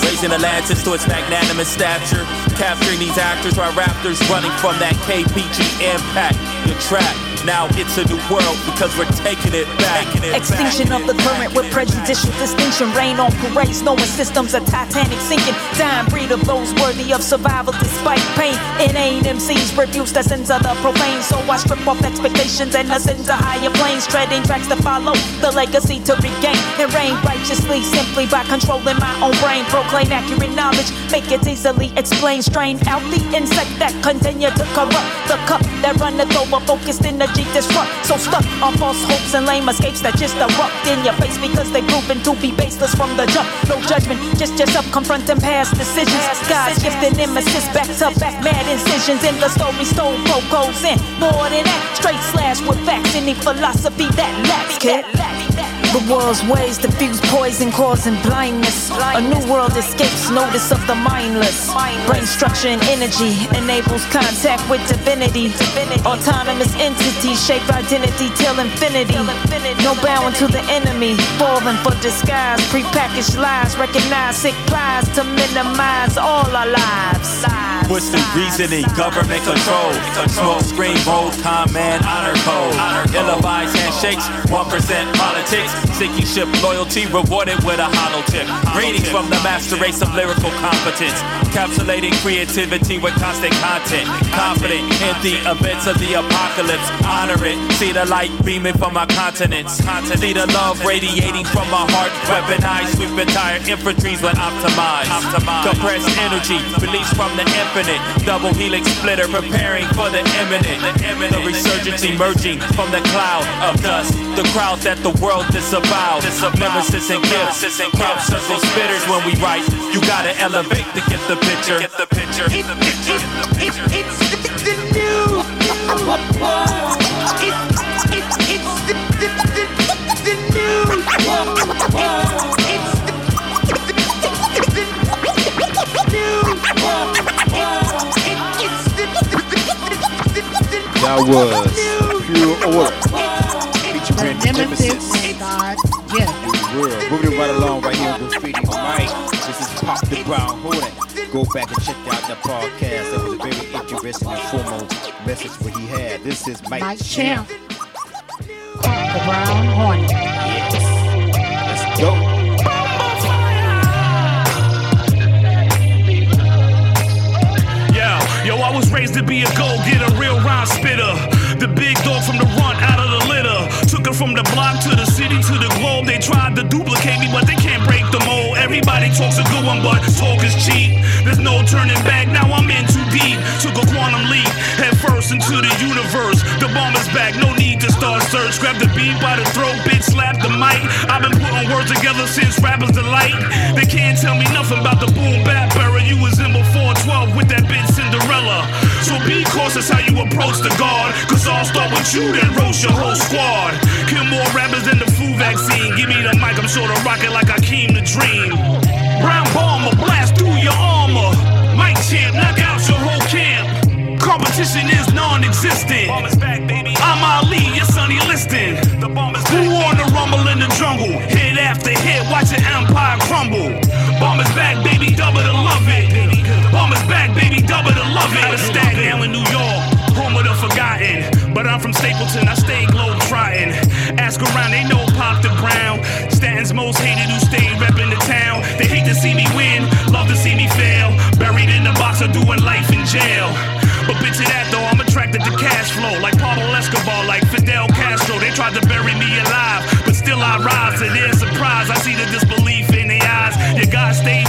Raising Atlantis to its magnanimous stature. Capturing these actors while raptors running from that KPG impact. You're trapped. Now it's a new world because we're taking it back. Extinction of the current with prejudicial distinction. Rain on parades, knowing systems are Titanic sinking. Dying breed of those worthy of survival despite pain. Inane MCs refuse the sins of the profane. So I strip off expectations and ascend to higher planes. Treading tracks to follow, the legacy to regain. And reign righteously simply by controlling my own brain. Proclaim accurate knowledge, make it easily explained. Strain out the insect that continue to corrupt. The cup that runneth over, focused energy disrupt. So stuck on false hopes and lame escapes that just erupt in your face because they proven to be baseless from the jump. No judgment, just yourself confronting past decisions. God's gifted nemesis, back to back, mad incisions in the story. Stole goes in more than that. Straight slash with facts, any philosophy that lacks. Kid. The world's ways diffuse poison, causing blindness. A new world escapes notice of the mindless. Brain structure and energy enables contact with divinity. Autonomous entities shape identity till infinity. No bowing to the enemy, falling for disguise. Prepackaged lies, recognize sick plies to minimize all our lives. Twisted reasoning, government control. Smoke screen, roll, command, honor code. Ill-advised handshakes, 1% politics. Seeking ship loyalty, rewarded with a hollow tip. Greetings from the master race of lyrical competence. Encapsulating creativity with constant content. Confident in the events of the apocalypse. Honor it, see the light beaming from my continents. See the love radiating from my heart. Weaponized, sweep entire infantries when optimized. Compressed energy, released from the infinite. Double helix splitter preparing for the imminent. The resurgence emerging from the cloud of dust. The crowd that the world disavows. Nemesis and gifts. Crop circle spitters when we write. You gotta elevate to get the picture. Get the picture. Get the picture. It's the new. It's the the new. That was Pure Order. Featuring Nemesis. and God. Yeah. World. Moving right along right here on Graffiti Mike. This is Pop the Brown Hornet. Go back and check out the podcast. That was a very interesting and formal message what he had. This is Mike, Mike Champ. Champ. The Brown Hornet. Yes. Let's go. Yeah, yo, I was raised to be a go getter, real rhyme spitter. The big dog from the run out of from the block to the city to the globe. They tried to duplicate me, but they can't break the mold. Everybody talks a good one, but talk is cheap. There's no turning back, now I'm in too deep. Took a quantum leap, head first into the universe. The bomb is back, no need to start search. Grab the beat by the throat, bitch, slap the mic. I've been putting words together since rappers delight. They can't tell me nothing about the boom bap era. You was in before 12 with that bitch Cinderella. So be cautious how you approach the guard. Cause I'll start with you, then roast your whole squad. Kill more rappers than the flu vaccine. Give me the mic, I'm sure to rock it like I came to dream. Brown bomber, blast through your armor. Mike champ, knock out your whole camp. Competition is non-existent. I'm Ali, your Sonny Liston. Who on the rumble in the jungle? Hit after hit, watch your empire crumble. Bomb is back, baby, double to love it. Bomb is back, baby, double to love it. Staten Island, New York, home of the forgotten. But I'm from Stapleton, I stay globe trotting. Ask around, they know Pop the Brown. Staten's most hated who stayed reppin' the town. They hate to see me win, love to see me fail. Buried in the box or doing life in jail. But bitch of that though, I'm attracted to cash flow. Like Pablo Escobar, like Fidel Castro. They tried to bury me alive, but still I rise to their surprise. I see the disbelief in their eyes. Your God stay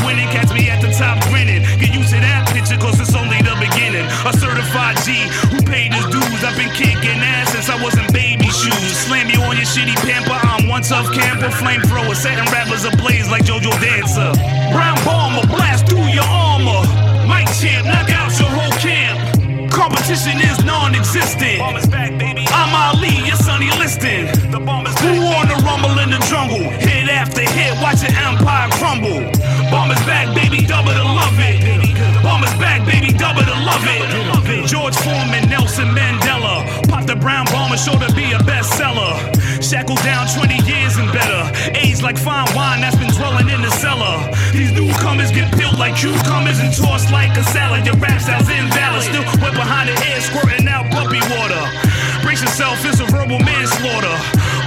pamper. I'm one tough camper, flamethrower, setting rappers ablaze like JoJo Dancer. Brown bomber, blast through your armor. Mike champ, knock out your whole camp. Competition is non-existent. I'm Ali, your Sonny Liston. Who on the rumble in the jungle? Hit after hit, watch your empire crumble. Bomb is back, baby, double to love it. Bomb is back, baby, double to love it. George Foreman, Nelson Mandela. Pop the brown bomber, sure to be a bestseller. Shackled down 20 years and better. Aged like fine wine that's been dwelling in the cellar. These newcomers get peeled like cucumbers and tossed like a salad. Your rap sounds invalid. Still wet behind the head, squirting out puppy water. Brace yourself, it's a verbal manslaughter.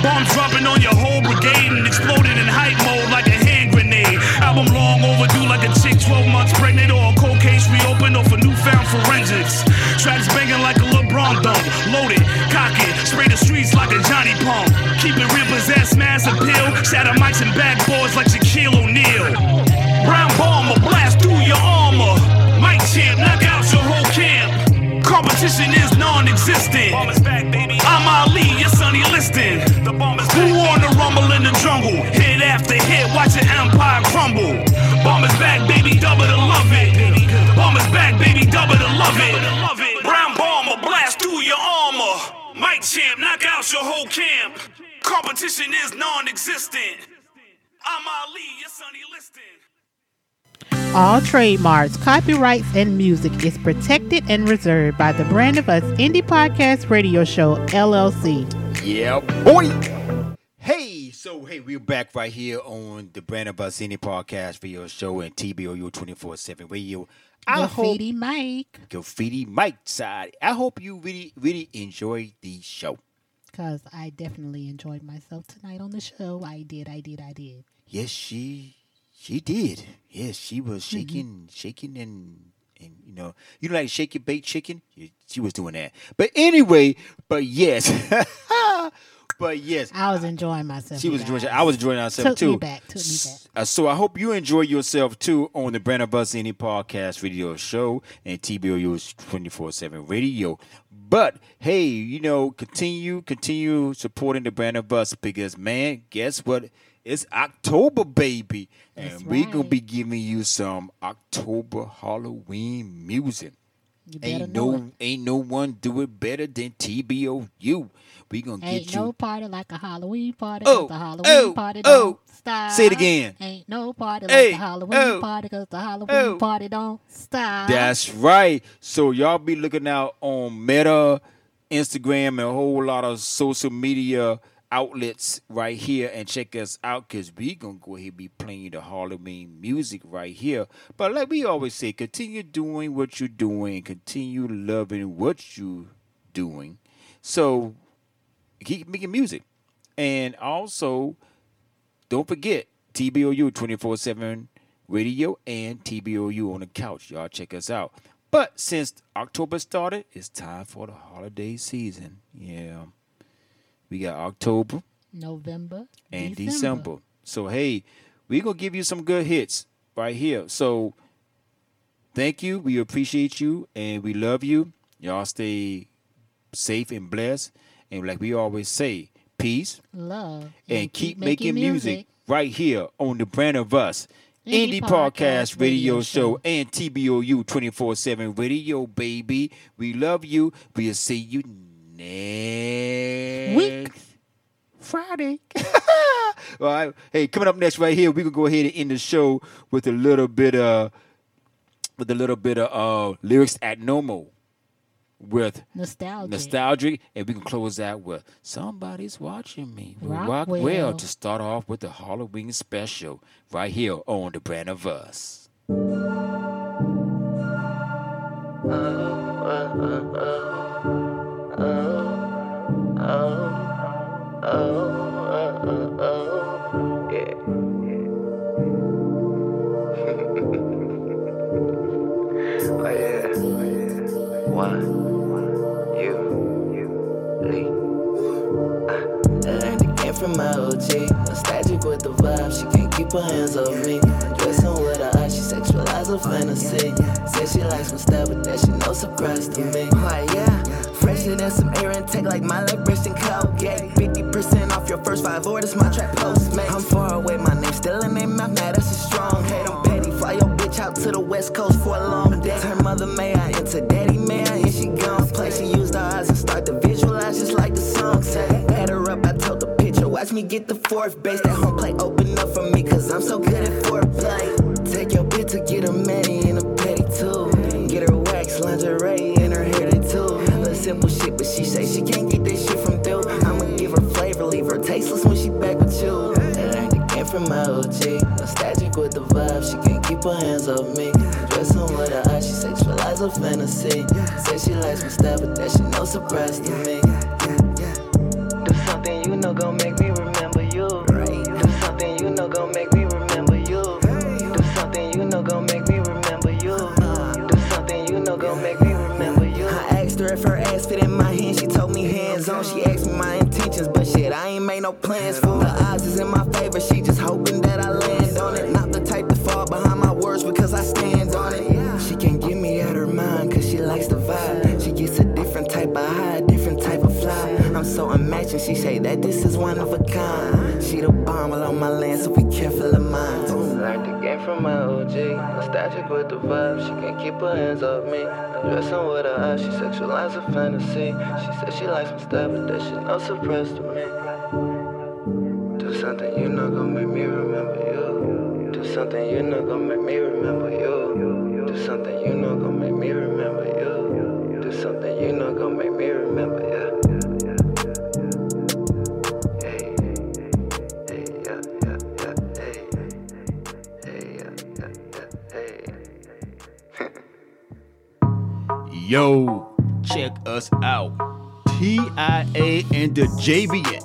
Bomb dropping on your whole brigade and exploding in hype mode like a hand grenade. Album long overdue like a chick 12 months pregnant or a cold case reopened or for newfound forensics. Tracks banging like a LeBron dunk. Loaded, cock it, spray the streets like a Johnny Pump. Keep it real, possess mass appeal. Shatter mics and backboards like Shaquille O'Neal. Brown bomber, blast through your armor. Mike champ, knock out your whole camp. Competition is non-existent. I'm Ali, your Sonny Liston. Who on the rumble in the jungle? Hit after hit, watch your empire crumble. Bomb is back, baby, double to love it. Bomb is back, baby, double to love it. Brown bomber, blast through your armor. Mike champ, knock out your whole camp. Competition is non-existent. I'm Ali, your Sonny Liston. All trademarks, copyrights, and music is protected and reserved by the Brand of Us Indie Podcast Radio Show, LLC. Yeah, boy. Hey, so hey, we're back right here on the Brand of Us Indie Podcast Radio Show and TBOU 24 7 Radio. I Graffiti hope, Mike. Graffiti Mike side. I hope you really, really enjoy the show. Because I definitely enjoyed myself tonight on the show. I did, I did, I did. Yes, she she did. Yes, she was Mm-hmm. shaking, shaking, and and you know, you know, like shake your bait chicken. Yeah, She was doing that. But anyway, but yes, but yes, I was enjoying myself. she was guys. enjoying. I was enjoying ourselves Took too. me back. Took me back. Uh, so I hope you enjoy yourself too on the Brand of Us Indie Podcast Radio Show and TBOU's 24/7 Radio. But hey, you know, continue continue supporting the Brand of Us because man, guess what? It's October, baby, and we gonna be giving you some October Halloween music. Ain't no ain't no one do it better than TBOU. We gonna Ain't get you Ain't no party like a Halloween party. Oh, the Halloween oh, party oh. don't stop. Say it again. Ain't no party Hey, like the Halloween oh, party because the Halloween oh. party don't stop. That's right. So y'all be looking out on Meta, Instagram, and a whole lot of social media outlets right here and check us out because we gonna go ahead and be playing the Halloween music right here. But like we always say, continue doing what you're doing, continue loving what you're doing. So keep making music. And also don't forget TBOU 24 7 radio and TBOU on the couch. Y'all check us out. But since October started, it's time for the holiday season. Yeah. We got October November and December. December. So, hey, we're to give you some good hits right here. So, thank you. We appreciate you and we love you. Y'all stay safe and blessed. And like we always say, peace Love and, keep, making, music. right here on the brand of us. Indie, Indie Podcast, Podcast Radio Radio Show Show. and TBOU 24 7 Radio, baby. We love you. We'll see you next Week. Friday. All right. Hey, coming up next right here, we can go ahead and end the show with a little bit of with a little bit of uh lyrics at normal with Nostalgic. nostalgic, and we can close out with "Somebody's Watching Me." with Rockwell. Rockwell to start off with the Halloween special right here on the Brand of Us. Oh from my OG. Nostalgic with the vibe, she can't keep her hands off me. Dressing with her eyes, she sexualize her fantasy. Said she likes my style, but that she no surprise to me. Oh yeah. Fresher than some air intake like my Bristol Colgate. 50% off your first five orders, my trap postmate. I'm far away, my name still in their mouth, now that's a strong hate. I'm petty, fly your bitch out to the west coast for a long day. Turn mother may I into daddy may I, and she gone play. She watch me get the fourth base. That home plate open up for me, cause I'm so good at foreplay. Take your bitch to get a manny and a petty too. Get her wax, lingerie, and her hair too. Little simple shit, but she say she can't get this shit from dude. I'ma give her flavor, leave her tasteless when she back with you. I the game from my OG. Nostalgic with the vibe, she can't keep her hands off me. Dressing with her eyes, she sexualize her fantasy. Say she likes my style, but that she no surprise to me. You know gon' make me remember you. Do something you know gon' make me remember you. Do something you know gon' make me remember you. Do something you know gon' make me remember you. I asked her if her ass fit in my hand. She told me hands on. She asked me my intentions, but shit, I ain't made no plans for her. Odds is in my favor. She just hoping that I land on it. Not the type to fall behind my words because I stand on it. So unmatching, she say that this is one of a kind. She the bomb on my land, so be careful of mine. Learned the game from my OG. Nostalgic with the vibe, she can't keep her hands off me. I'm dressing with her eyes, she sexualize her fantasy. She said she likes my style, but that shit no surprise to me. Do something you know gon' make me remember you. Do something you know gon' make me remember you. Do something you know gon' make me remember you. Do something you know gon' make me remember you. Yo, check us out. TIA and the JVN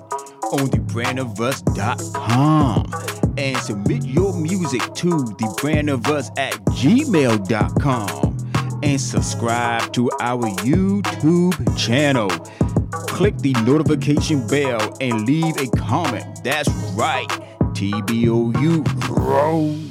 on thebrandofus.com and submit your music to thebrandofus at gmail.com and subscribe to our YouTube channel. click the notification bell and leave a comment. That's right. TBOU roll.